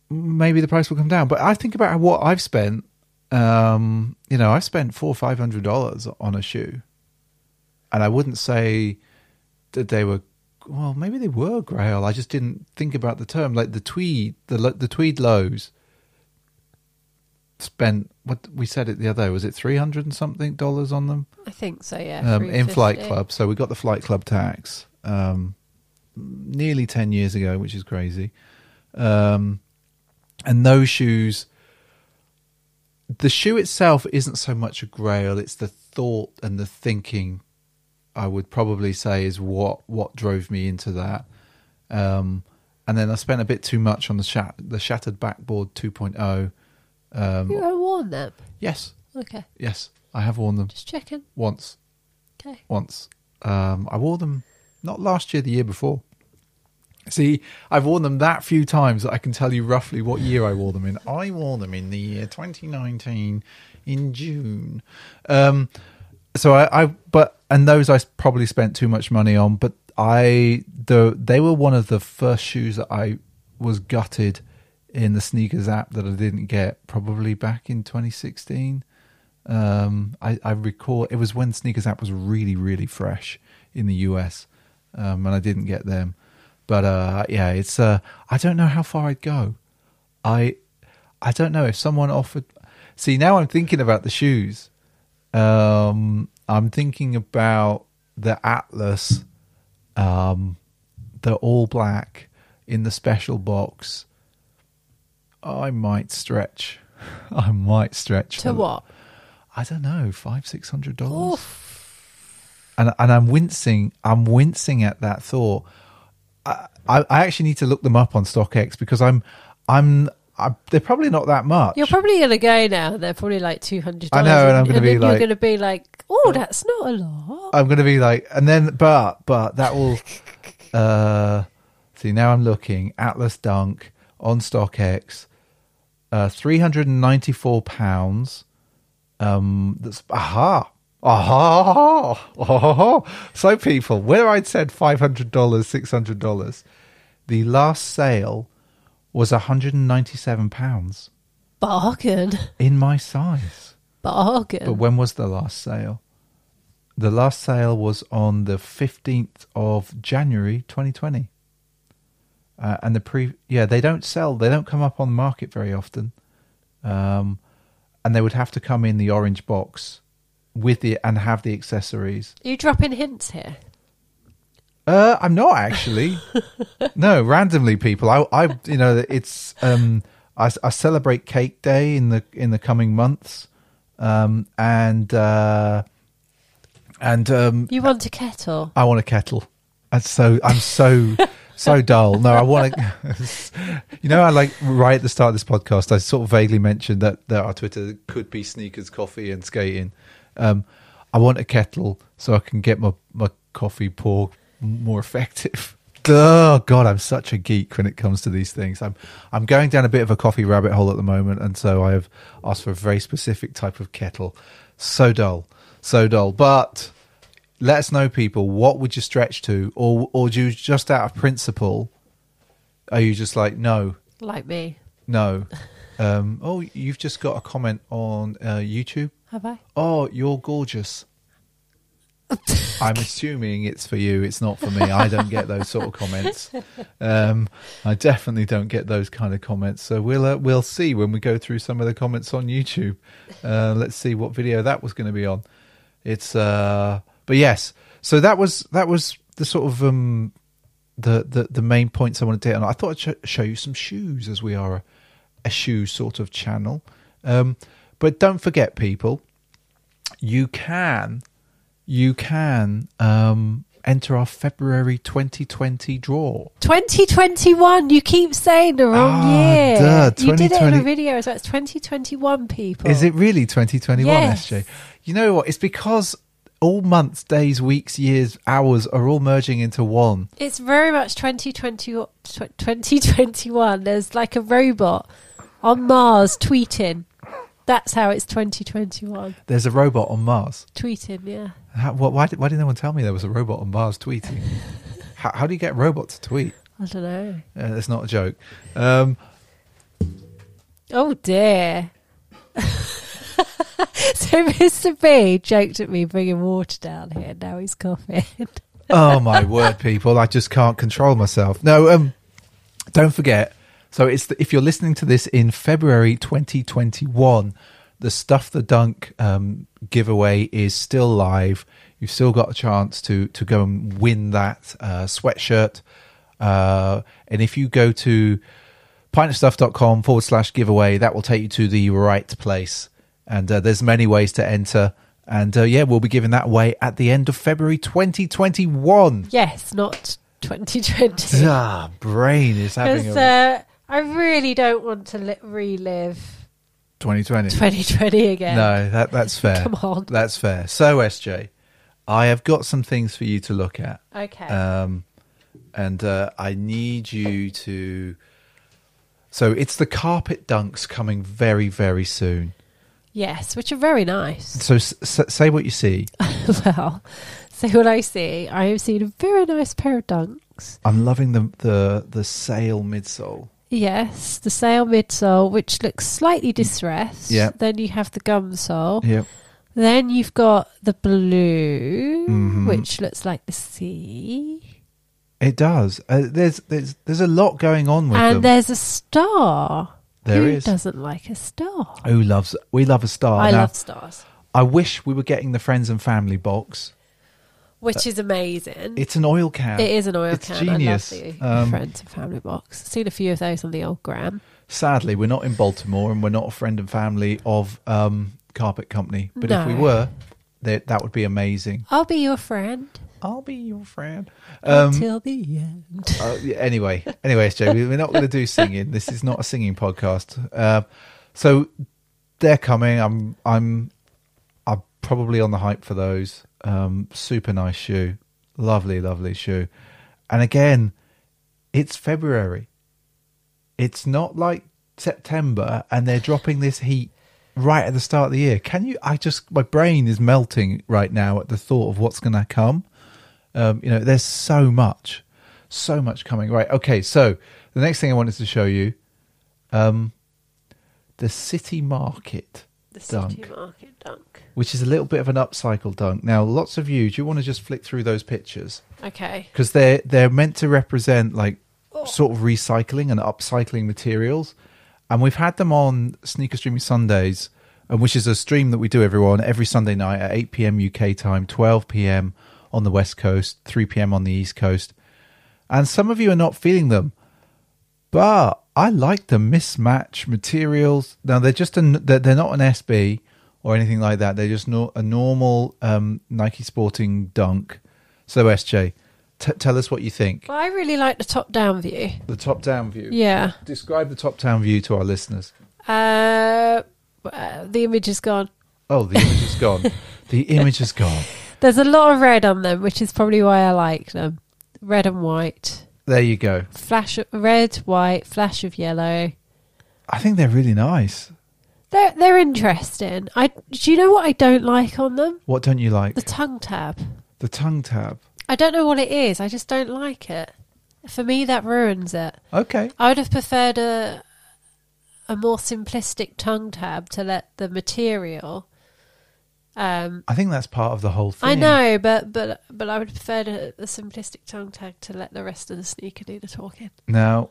maybe the price will come down, but I think about what I've spent. Um, you know, I've spent four or five hundred dollars on a shoe, and I wouldn't say that they were well maybe they were grail i just didn't think about the term like the tweed the the tweed lows spent what we said it the other day was it 300 and something dollars on them I think so. Yeah, um, in flight club so we got the flight club tax um, nearly 10 years ago which is crazy Um, and those shoes, the shoe itself isn't so much a grail; it's the thought and the thinking. I would probably say is what what drove me into that. Um, and then I spent a bit too much on the shat- the shattered backboard 2.0. Um, You ever worn them? yes, Okay, yes, I have worn them just checking. once. Okay. once. Um, I wore them not last year, the year before. See, I've worn them that few times that I can tell you roughly what year I wore them in. I wore them in the year 2019 in June. Um, so I, I, but and those I probably spent too much money on. But I, the they were one of the first shoes that I was gutted in the sneakers app that I didn't get. Probably back in 2016. Um, I, I recall it was when Sneakers app was really, really fresh in the US, um, and I didn't get them. But uh, yeah, it's uh, I don't know how far I'd go. I I don't know if someone offered. See, now I'm thinking about the shoes. Um, I'm thinking about the Atlas, um, the all black in the special box. I might stretch. [laughs] I might stretch To for- what? I don't know, five six hundred dollars. And and I'm wincing. I'm wincing at that thought. I, I I actually need to look them up on StockX because I'm I'm. I, they're probably not that much. You're probably going to go now. They're probably like two hundred. I know, and I'm gonna be like- you're going to be like, oh, that's not a lot. I'm going to be like, and then, but, but that will, [laughs] uh, see, now I'm looking, Atlas Dunk on StockX, uh, 394 pounds. Um, that's, aha, aha, aha. So people, where I'd said $500, $600, the last sale was 197 pounds Bargain, in my size. bargain. But when was the last sale? The last sale was on the 15th of January 2020. Uh, and the pre yeah, they don't sell, they don't come up on the market very often. Um and they would have to come in the orange box with the and have the accessories. Are you dropping hints here? Uh, I'm not actually. [laughs] no, randomly, people. I, I, you know, it's um, I, I celebrate Cake Day in the in the coming months, um, and uh, and um, You want a kettle? I want a kettle. And so I'm so [laughs] so dull. No, I want to. [laughs] [laughs] you know, I like right at the start of this podcast, I sort of vaguely mentioned that that our Twitter could be sneakers, coffee, and skating. Um, I want a kettle so I can get my my coffee pour more [laughs] effective. Oh God, I'm such a geek when it comes to these things. I'm I'm going down a bit of a coffee rabbit hole at the moment, and so I have asked for a very specific type of kettle. So dull, so dull. But let us know, people. What would you stretch to, or or do you just out of principle? Are you just like no, Like me? no? [laughs] Um, oh, you've just got a comment on uh, YouTube. Have I? Oh, you're gorgeous. [laughs] I'm assuming it's for you. It's not for me. I don't get those sort of comments. Um, I definitely don't get those kind of comments. So we'll uh, we'll see when we go through some of the comments on YouTube. Uh, let's see what video that was going to be on. It's uh, but yes. So that was that was the sort of um, the the the main points I wanted to hit on. I thought I'd sh- show you some shoes as we are a, a shoe sort of channel. Um, but don't forget, people, you can you can um, enter our February 2020 draw. 2021. You keep saying the wrong Ah, year. duh, you did it in a 2020 video, so it's 2021, people. Is it really 2021, Yes. SJ? You know what? It's because all months, days, weeks, years, hours are all merging into one. It's very much 2020, 2021. There's like a robot on Mars tweeting. That's how it's 2021. There's a robot on Mars. Tweeting, yeah. How, what, why, did, why didn't anyone tell me there was a robot on Mars tweeting? [laughs] how, how do you get a robot to tweet? I don't know. Uh, that's not a joke. Um, Oh dear. [laughs] [laughs] so Mr. B joked at me bringing water down here. Now he's coughing. [laughs] oh my word, people! I just can't control myself. No, um, don't forget. So it's the, if you're listening to this in February 2021, the stuff the dunk um, giveaway is still live. You've still got a chance to to go and win that uh, sweatshirt. Uh, and if you go to pintofstuff.com forward slash giveaway. That will take you to the right place. And uh, there's many ways to enter. And uh, yeah, we'll be giving that away at the end of February 2021. Yes, not 2020. Ah, brain is having a uh, I really don't want to li- relive 2020. 2020 again. No, that that's fair. [laughs] Come on. That's fair. So, SJ, I have got some things for you to look at. Okay. Um, and uh, I need you to. So, it's the carpet dunks coming very, very soon. Yes, which are very nice. So, s- s- say what you see. [laughs] well, say what I see, I have seen a very nice pair of dunks. I'm loving the the the sail midsole. Yes, the sail midsole, which looks slightly distressed. Yeah. Then you have the gum sole. Yep. Then you've got the blue, Mhm. which looks like the sea. It does. Uh, there's there's there's a lot going on with and them. there's a star. There Who is. doesn't like a star? Who loves? We love a star. I Now, love stars, I wish we were getting the friends and family box. which is amazing. It's an oil can. it is an oil it's can. genius. I love the Um, friends and family box. Seen a few of those on the old gram. Sadly, we're not in Baltimore, and we're not a friend and family of um, Carpet Company. But if we No. were, that that would be amazing. I'll be your friend I'll be your friend. Um, until the end. uh, yeah, anyway, anyway, SJ, we- we're not going to do singing. This is not a singing podcast. Uh, so they're coming. I'm I'm I'm probably on the hype for those. Um, super nice shoe, lovely, lovely shoe. And again, it's February. It's not like September, and they're dropping this heat right at the start of the year. Can you? I just my brain is melting right now at the thought of what's going to come. Um, you know, there's so much, so much coming. Right. Okay. So the next thing I wanted to show you, um, the City Market The dunk, City Market dunk. which is a little bit of an upcycle dunk. Now, lots of you, do you want to just flick through those pictures Okay. because they're they're meant to represent like sort of recycling and upcycling materials, and we've had them on Sneaker Streaming Sundays, and which is a stream that we do everyone every Sunday night at 8 p.m. UK time, 12 p.m. on the West Coast, 3 p.m. on the East Coast, and some of you are not feeling them, but I like the mismatch materials. Now they're just an, they're, they're not an SB or anything like that. They're just no, a normal um, Nike Sporting Dunk. So SJ, t- tell us what you think. Well, I really like the top down view. The top down view. Yeah. Describe the top down view to our listeners. Uh, uh, the image is gone. Oh, the image is gone. [laughs] The image is gone. There's a lot of red on them, which is probably why I like them. Red and white. There you go. Flash of red, white, flash of yellow. I think they're really nice. They're they're interesting. I do you know what I don't like on them? What don't you like? The tongue tab. The tongue tab. I don't know what it is. I just don't like it. For me, that ruins it. Okay. I would have preferred a a more simplistic tongue tab to let the material. Um, I think that's part of the whole thing. I know, but but but I would prefer a, a simplistic tongue tag to let the rest of the sneaker do the talking. Now,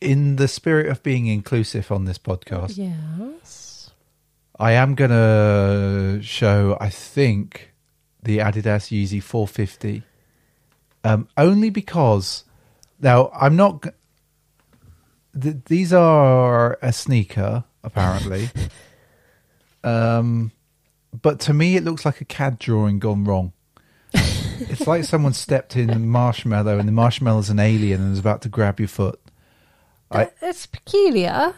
in the spirit of being inclusive on this podcast, Yes. I am going to show, I think, the Adidas Yeezy 450. Um, only because, now, I'm not. Th- these are a sneaker, apparently. [laughs] um, but to me, it looks like a CAD drawing gone wrong. [laughs] it's like someone stepped in marshmallow, and the marshmallow's an alien and is about to grab your foot. I- it's peculiar.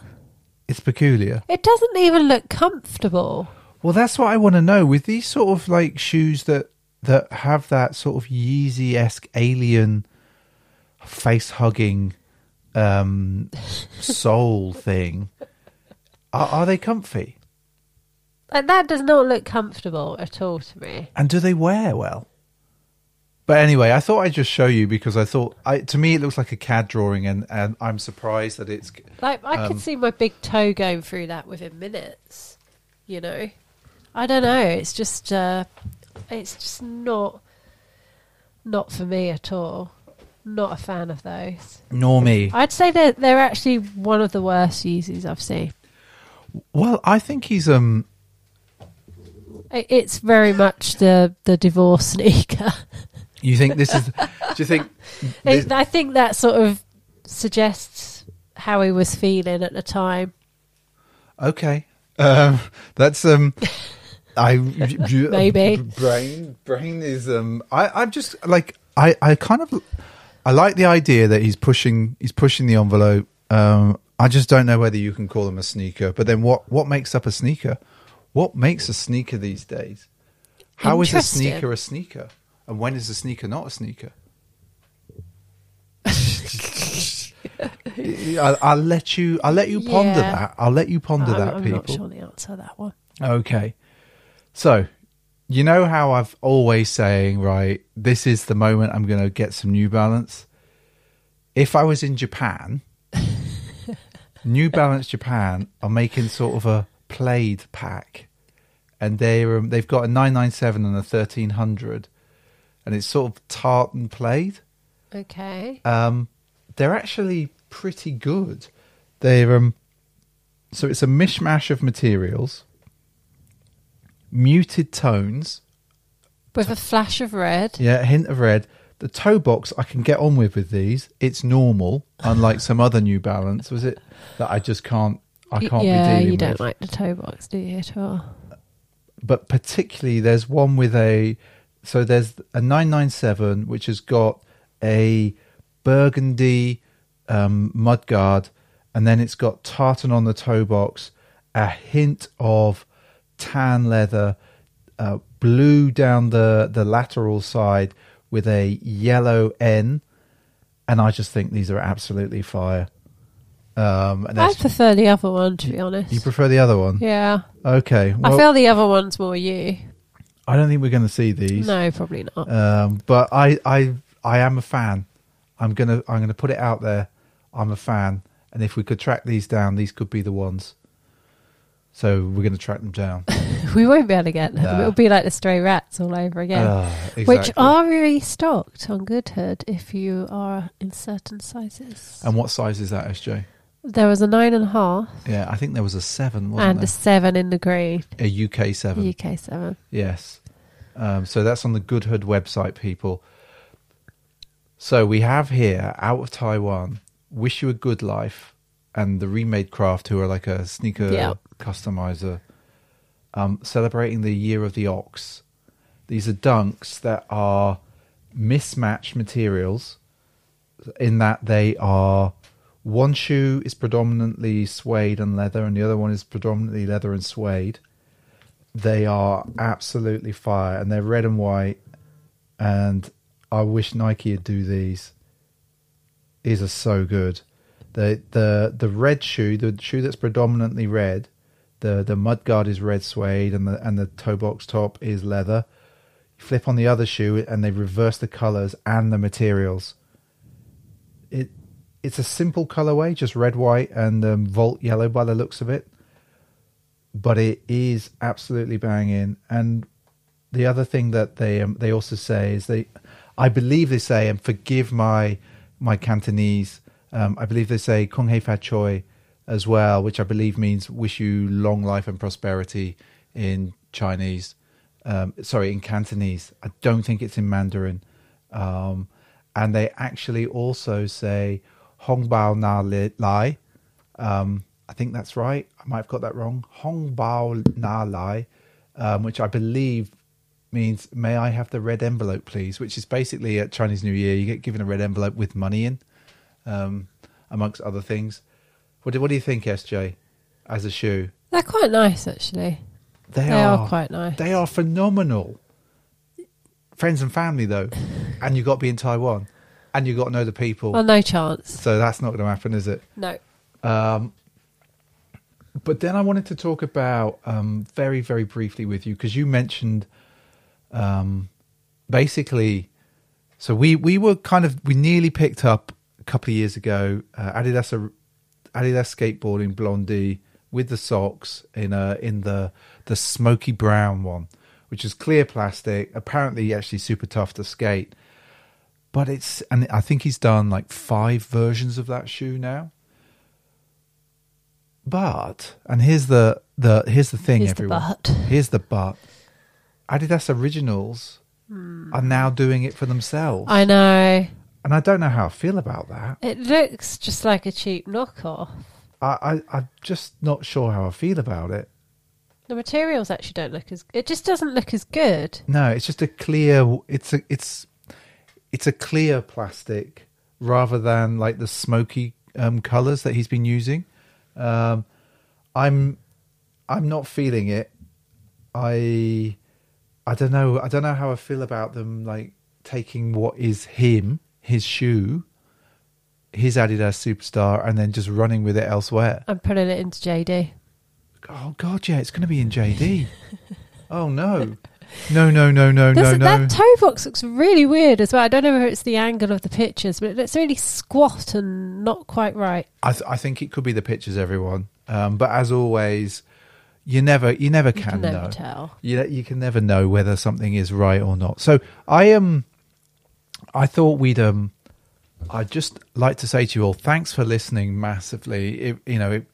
It's peculiar. It doesn't even look comfortable. Well, that's what I want to know with these sort of like shoes that that have that sort of Yeezy esque alien face hugging um [laughs] soul thing. Are, are they comfy? Like that does not look comfortable at all to me. And do they wear well? But anyway, I thought I'd just show you because I thought I, to me it looks like a CAD drawing, and, and I'm surprised that it's Like I Um, could see my big toe going through that within minutes. You know, I don't know. It's just, uh, it's just not, not for me at all. Not a fan of those. nor me. I'd say that they're actually one of the worst Yeezys I've seen. Well, I think he's um It's very much the the divorce [laughs] sneaker. You think this is? do you think? [laughs] This, I think that sort of suggests how he was feeling at the time. Okay. Um, that's um, I [laughs] Maybe. brain brain is um. I I'm just like I I kind of I like the idea that he's pushing he's pushing the envelope. Um, I just don't know whether you can call him a sneaker. But then what what makes up a sneaker? What makes a sneaker these days? How is a sneaker a sneaker? And when is a sneaker not a sneaker? [laughs] I'll, I'll let you. I'll let you ponder Yeah. that. I'll let you ponder I'm, that, I'm people. not sure the answer to that one. Okay. So, you know how I've always saying, right, this is the moment I'm going to get some New Balance. If I was in Japan, [laughs] New Balance Japan are making sort of a plaid pack, and they um, they've got a 997 and a 1300, and it's sort of tartan plaid. Okay. Um, they're actually pretty good. They're um, so it's a mishmash of materials, muted tones, With a flash of red. yeah, a hint of red. The toe box I can get on with with these. It's normal, unlike some other New Balance. Was it that I just can't? I can't yeah, be dealing you don't with. like the toe box, do you, at all? but particularly there's one with a so there's a 997 which has got a burgundy um, mud guard and then it's got tartan on the toe box a hint of tan leather uh, blue down the the lateral side with a yellow n and i just think these are absolutely fire um and I that's, prefer the other one, to be honest. you prefer the other one yeah. okay I well, feel the other one's more you. I don't think we're going to see these No, probably not. Um, but I, I, I am a fan. I'm gonna, I'm gonna put it out there. I'm a fan, and if we could track these down, these could be the ones. So we're going to track them down. [laughs] we won't be able to get them. Nah. It'll be like the stray rats all over again. Ah, Which exactly. are restocked on Goodhood if you are in certain sizes. And what size is that, SJ? There was a nine and a half Yeah, I think there was a seven, wasn't and a seven in the green. A UK seven. UK seven. Yes. Um, so that's on the Goodhood website, people. So we have here, out of Taiwan, Wish You a Good Life and the Remade Craft, who are like a sneaker Yeah. customizer, um, celebrating the Year of the Ox. These are dunks that are mismatched materials in that they are one shoe is predominantly suede and leather, and the other one is predominantly leather and suede. They are absolutely fire, and they're red and white. And I wish Nike would do these. These are so good. The the the red shoe, the shoe that's predominantly red, the the mud guard is red suede, and the and the toe box top is leather. You flip on the other shoe, and they reverse the colors and the materials. It it's a simple colorway, just red, white, and um, Volt yellow by the looks of it. But it is absolutely banging. And the other thing that they um, they also say is they, I believe they say, and forgive my my Cantonese, um, I believe they say Kong Hei Fa Choi as well, which I believe means wish you long life and prosperity in Chinese. Um, sorry, in Cantonese. I don't think it's in Mandarin. Um, and they actually also say Hong Bao Na Lai. Um, I think that's right. I might have got that wrong. Hong Bao Na Lai, um, which I believe means may I have the red envelope, please? Which is basically at Chinese New Year, you get given a red envelope with money in, um, amongst other things. What do, what do you think, SJ, as a shoe? They're quite nice, actually. They, They are quite nice. They are phenomenal. Friends and family, though, and you got to be in Taiwan, and you've got to know the people. Well, no chance. so that's not going to happen, is it? No. Um, but then I wanted to talk about um, very, very briefly with you because you mentioned um, basically. So we we were kind of we nearly picked up a couple of years ago uh, Adidas Adidas skateboarding Blondey with the socks in a in the the smoky brown one, which is clear plastic. Apparently, actually super tough to skate. But it's and I think he's done like five versions of that shoe now. But and here's the the here's the thing, Here's the everyone. but. Here's the but. Adidas Originals hmm. are now doing it for themselves. I know. and I don't know how I feel about that. It looks just like a cheap knockoff. I, I I'm just not sure how I feel about it. The materials actually don't look as. It just doesn't look as good. No, it's just a clear. It's a it's it's a clear plastic rather than like the smoky um, colors that he's been using. Um, I'm I'm not feeling it. I I don't know. I don't know how I feel about them. Like taking what is him, his shoe, his Adidas Superstar, and then just running with it elsewhere. I'm putting it into JD. Oh God, yeah, it's going to be in JD. [laughs] oh no, no, no, no, no, no, no. That toe box looks really weird as well. I don't know whether it's the angle of the pictures, but it looks really squat and not quite right. I, th- I think it could be the pictures, everyone. Um, but as always, you never you never You can, can never know. tell. You you can never know whether something is right or not. So I um I thought we'd um I'd just like to say to you all, thanks for listening massively. It, you know, it,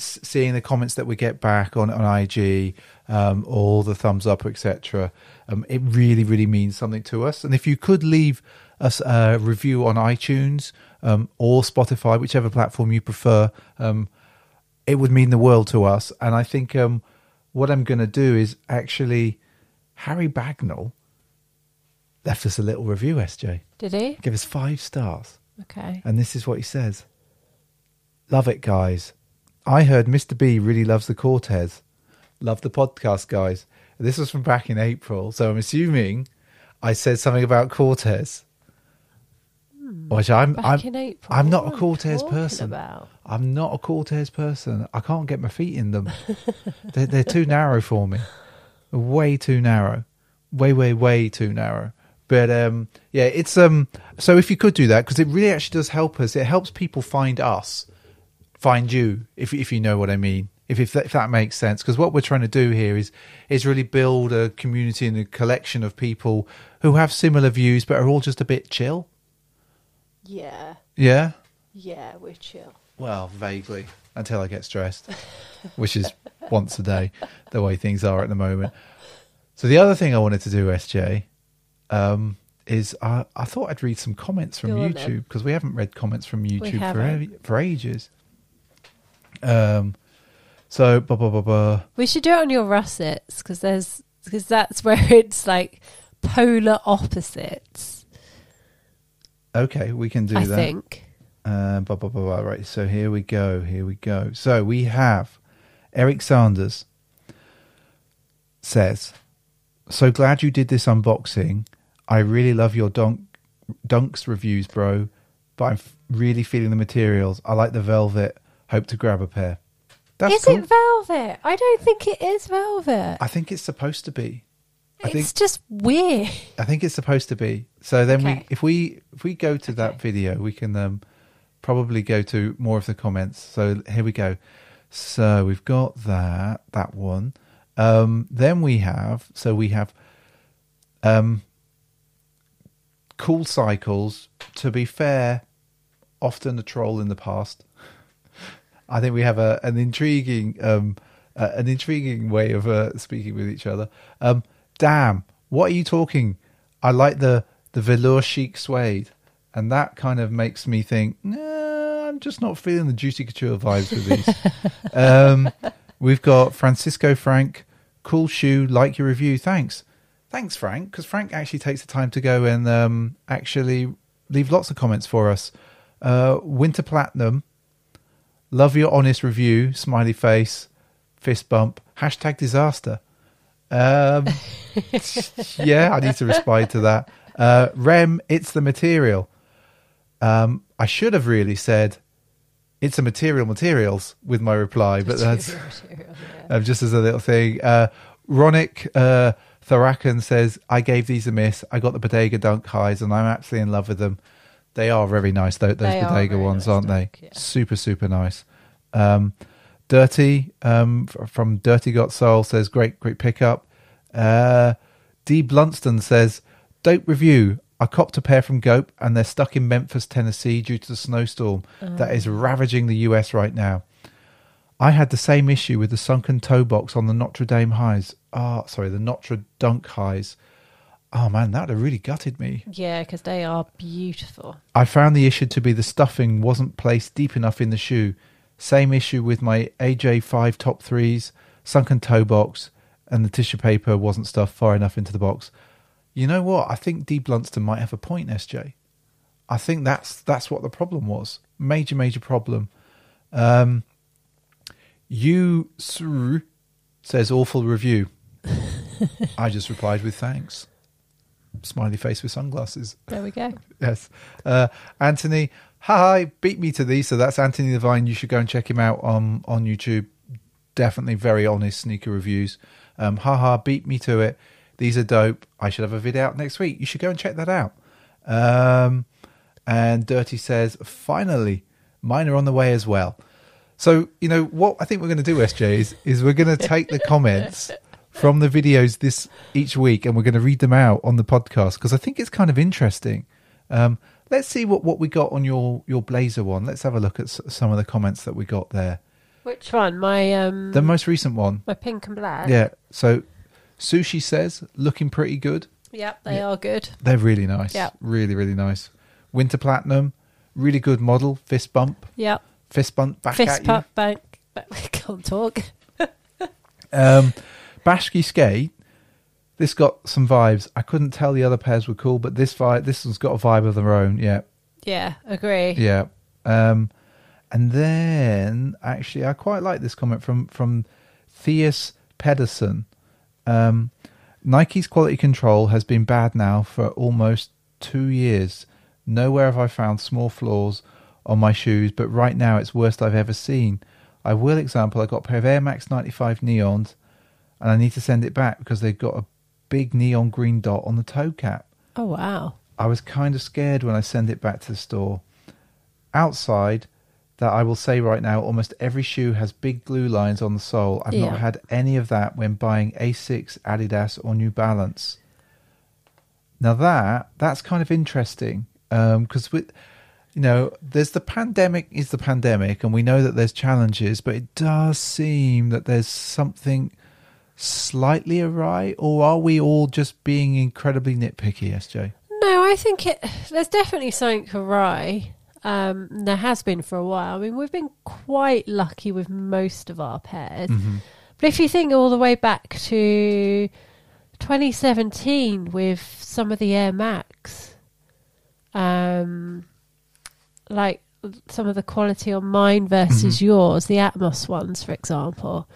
seeing the comments that we get back on on IG, um, all the thumbs up, etc. Um, it really, really means something to us. And if you could leave us a review on iTunes um, or Spotify, whichever platform you prefer, um, it would mean the world to us. And I think um, what I'm going to do is actually Harry Bagnall left us a little review. SJ, Did he? give us five stars. Okay. And this is what he says Love it, guys. I heard Mr. B really loves the Cortez. Love the podcast, guys. This was from back in April. So I'm assuming I said something about Cortez. Which I'm, Back I'm, in April. I'm not a Cortez person. About? I'm not a Cortez person. I can't get my feet in them. they're, they're too narrow for me. Way too narrow. Way, way, way too narrow. But um, yeah, it's um. So if you could do that, because it really actually does help us. It helps people find us, find you, if if you know what I mean. If if that, if that makes sense, because what we're trying to do here is is really build a community and a collection of people who have similar views, but are all just a bit chill. Yeah. Yeah. Yeah, we're chill. Well, vaguely until I get stressed, [laughs] which is once a day, the way things are at the moment. So the other thing I wanted to do, SJ, um, is I, I thought I'd read some comments from. YouTube because we haven't read comments from YouTube for for ages. Um, so blah blah blah blah. We should do it on your russets because there's because that's [laughs] where it's like polar opposites. Okay, we can do I that. think. Uh, blah, blah, blah, blah. Right, so here we go. Here we go. So we have Eric Sanders says, So glad you did this unboxing. I really love your dunk, Dunks reviews, bro, but I'm f- really feeling the materials. I like the velvet. Hope to grab a pair. That's is cool. it velvet? I don't think it is velvet. I think it's supposed to be. I think it's just weird. I think it's supposed to be. So then we if we if we go to that video, we can um probably go to more of the comments. So here we go. So we've got that that one. Um then we have so we have um cool cycles to be fair often a troll in the past. I think we have a an intriguing um uh, an intriguing way of uh, speaking with each other. Um damn, what are you talking? I like the the velour chic suede, and that kind of makes me think. Nah, I'm just not feeling the juicy couture vibes with these. [laughs] um, we've got Francisco Frank, cool shoe, like your review. Thanks, thanks Frank, because Frank actually takes the time to go and um, actually leave lots of comments for us. Uh, Winter Platinum, love your honest review. Smiley face, fist bump. Hashtag disaster. Um, [laughs] yeah, I need to respond to that. Uh, Rem, it's the material. Um, I should have really said it's a material materials with my reply, but that's [laughs] um, just as a little thing. Uh, Ronick uh, Tharakan says, I gave these a miss. I got the Bodega Dunk highs and I'm absolutely in love with them. They are very nice, though, those They Bodega ones, nice aren't dunk, they? yeah. Super, super nice. Um, Dirty um, from Dirty Got Soul says, great, great pickup. Uh, D. Blunston says, dope review. I copped a pair from GOAT and they're stuck in Memphis, Tennessee due to the snowstorm that is ravaging the US right now. I had the same issue with the sunken toe box on the Notre Dame highs. Ah, sorry, the Notre Dunk highs. Oh man, that would have really gutted me. Yeah, because they are beautiful. I found the issue to be the stuffing wasn't placed deep enough in the shoe. Same issue with my AJ5 top threes, sunken toe box, and the tissue paper wasn't stuffed far enough into the box. You know what? I think D Blunston might have a point, SJ. I think that's that's what the problem was. Major, major problem. Um, you says awful review. [laughs] I just replied with thanks. Smiley face with sunglasses. There we go. [laughs] Yes. Uh, Anthony, hi, beat me to these. So that's Anthony Levine. You should go and check him out on, on YouTube. Definitely very honest sneaker reviews. Um, haha, beat me to it. These are dope. I should have a video out next week. You should go and check that out. Um, and Dirty says, finally, mine are on the way as well. So, you know, what I think we're going to do, SJ, is, is we're going to take the comments [laughs] from the videos this each week and we're going to read them out on the podcast because I think it's kind of interesting. Um, let's see what, what we got on your, your blazer one. Let's have a look at s- some of the comments that we got there. Which one? My um, The most recent one. my pink and black. Yeah. So Sushi says, looking pretty good. Yep, they are good. They're really nice. Yeah. Really, really nice. Winter Platinum, really good model. Fist bump. Yep. Fist bump back Fist at you. pump bank. But [laughs] we can't talk. [laughs] Um, Bashki Skate. This got some vibes. I couldn't tell the other pairs were cool, but this vibe, this one's got a vibe of their own. Yeah, Yeah, agree. yeah. Um, and then actually, I quite like this comment from from Theus Pedersen. Um, Nike's quality control has been bad now for almost two years. Nowhere have I found small flaws on my shoes, but right now it's worst I've ever seen. I will example. I got a pair of Air Max 95 neons, and I need to send it back because they've got a big neon green dot on the toe cap. Oh wow. I was kind of scared when I sent it back to the store. Outside, that I will say right now, almost every shoe has big glue lines on the sole. I've Yeah. not had any of that when buying Asics, Adidas, or New Balance. Now that that's kind of interesting um, because with you know there's the pandemic is the pandemic, and we know that there's challenges, but it does seem that there's something slightly awry, or are we all just being incredibly nitpicky, SJ? No, I think it. There's definitely something awry. Um, there has been for a while. I mean, we've been quite lucky with most of our pairs. But if you think all the way back to 2017 with some of the Air Max, um, like some of the quality on mine versus yours, the Atmos ones, for example.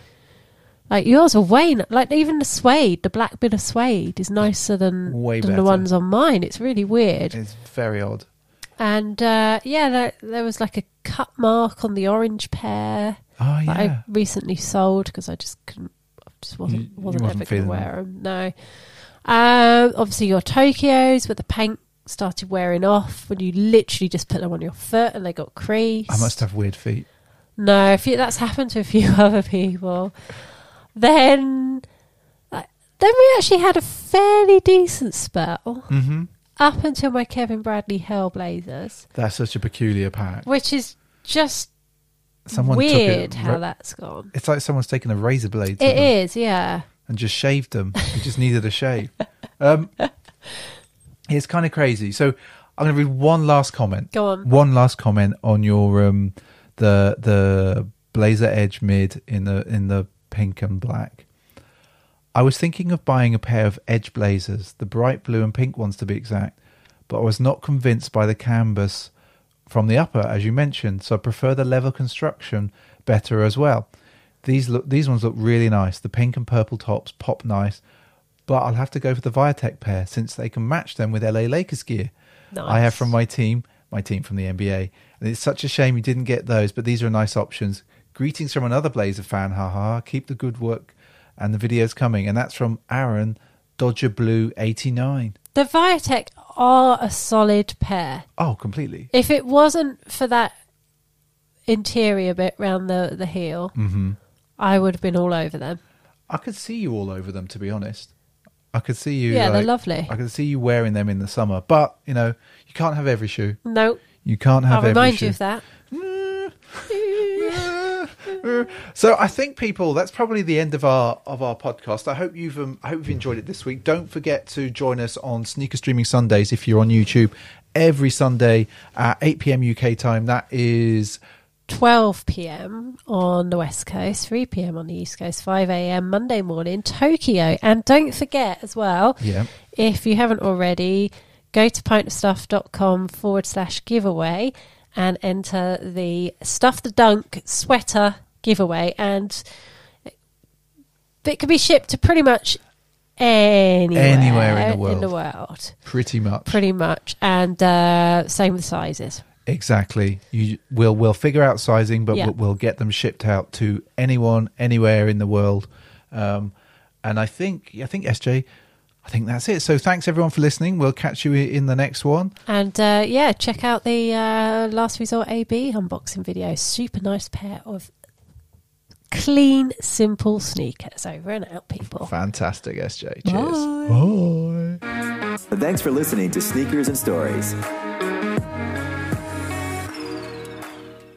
Like yours are way n- like even the suede, the black bit of suede is nicer than Way than better. the ones on mine. It's really weird. It's very odd. And uh, yeah, there, there was like a cut mark on the orange pair Oh that. I recently sold because I just couldn't, I just wasn't You- wasn't, wasn't ever going to wear them. No. Um, obviously your Tokyos, but the paint started wearing off when you literally just put them on your foot and they got creased. I must have weird feet. No, a few, that's happened to a few [laughs] other people. Then, then we actually had a fairly decent spell Mm-hmm. up until my Kevin Bradley Hellblazers, That's such a peculiar pack. which is just Someone took weird it. how ra- that's gone. It's like someone's taken a razor blade It is, yeah. and just shaved them. They just needed a shave. Um, [laughs] it's kind of crazy. So I'm going to read one last comment. Go on. One last comment on your um, the the Blazer Edge mid in the in the pink and black. I was thinking of buying a pair of Edge Blazers, the bright blue and pink ones to be exact, but I was not convinced by the canvas from the upper, as you mentioned. So I prefer the leather construction better as well. These look these ones look really nice. The pink and purple tops pop nice, but I'll have to go for the Viotech pair since they can match them with LA Lakers gear. I have from my team, my team from the NBA, and it's such a shame you didn't get those. But these are nice options. Greetings from another Blazer fan. Haha! Keep the good work and the videos coming. And that's from Aaron Dodger Blue eighty nine. The Viotech are a solid pair. Oh, completely. If it wasn't for that interior bit round the, the heel, hmm I would have been all over them. I could see you all over them. To be honest, I could see you. Yeah, they're lovely. I could see you wearing them in the summer, but you know you can't have every shoe. No, You can't have I'll every remind shoe. you of that. [laughs] So I think people, that's probably the end of our of our podcast. I hope you've um, I hope you've enjoyed it this week. Don't forget to join us on Sneaker Streaming Sundays if you're on YouTube every Sunday at 8 p.m. UK time. That is 12 p.m. on the West Coast, 3 p.m. on the East Coast, 5 a.m. Monday morning, Tokyo. And don't forget as well, yeah. if you haven't already, go to pintofstuff.com forward slash giveaway and enter the Stuff the Dunk sweater giveaway. And it can be shipped to pretty much anywhere, Anywhere in the world. In the world. Pretty much. Pretty much. And uh, same with sizes. Exactly. You will we'll figure out sizing, but Yeah. we'll, we'll get them shipped out to anyone, anywhere in the world. Um, and I think I think SJ, I think that's it. So thanks everyone for listening. We'll catch you in the next one. And uh, yeah, check out the uh, Last Resort AB unboxing video. Super nice pair of clean, simple sneakers. Over and out, people. Fantastic, SJ. Cheers. Bye. Bye. Thanks for listening to Sneakers and Stories.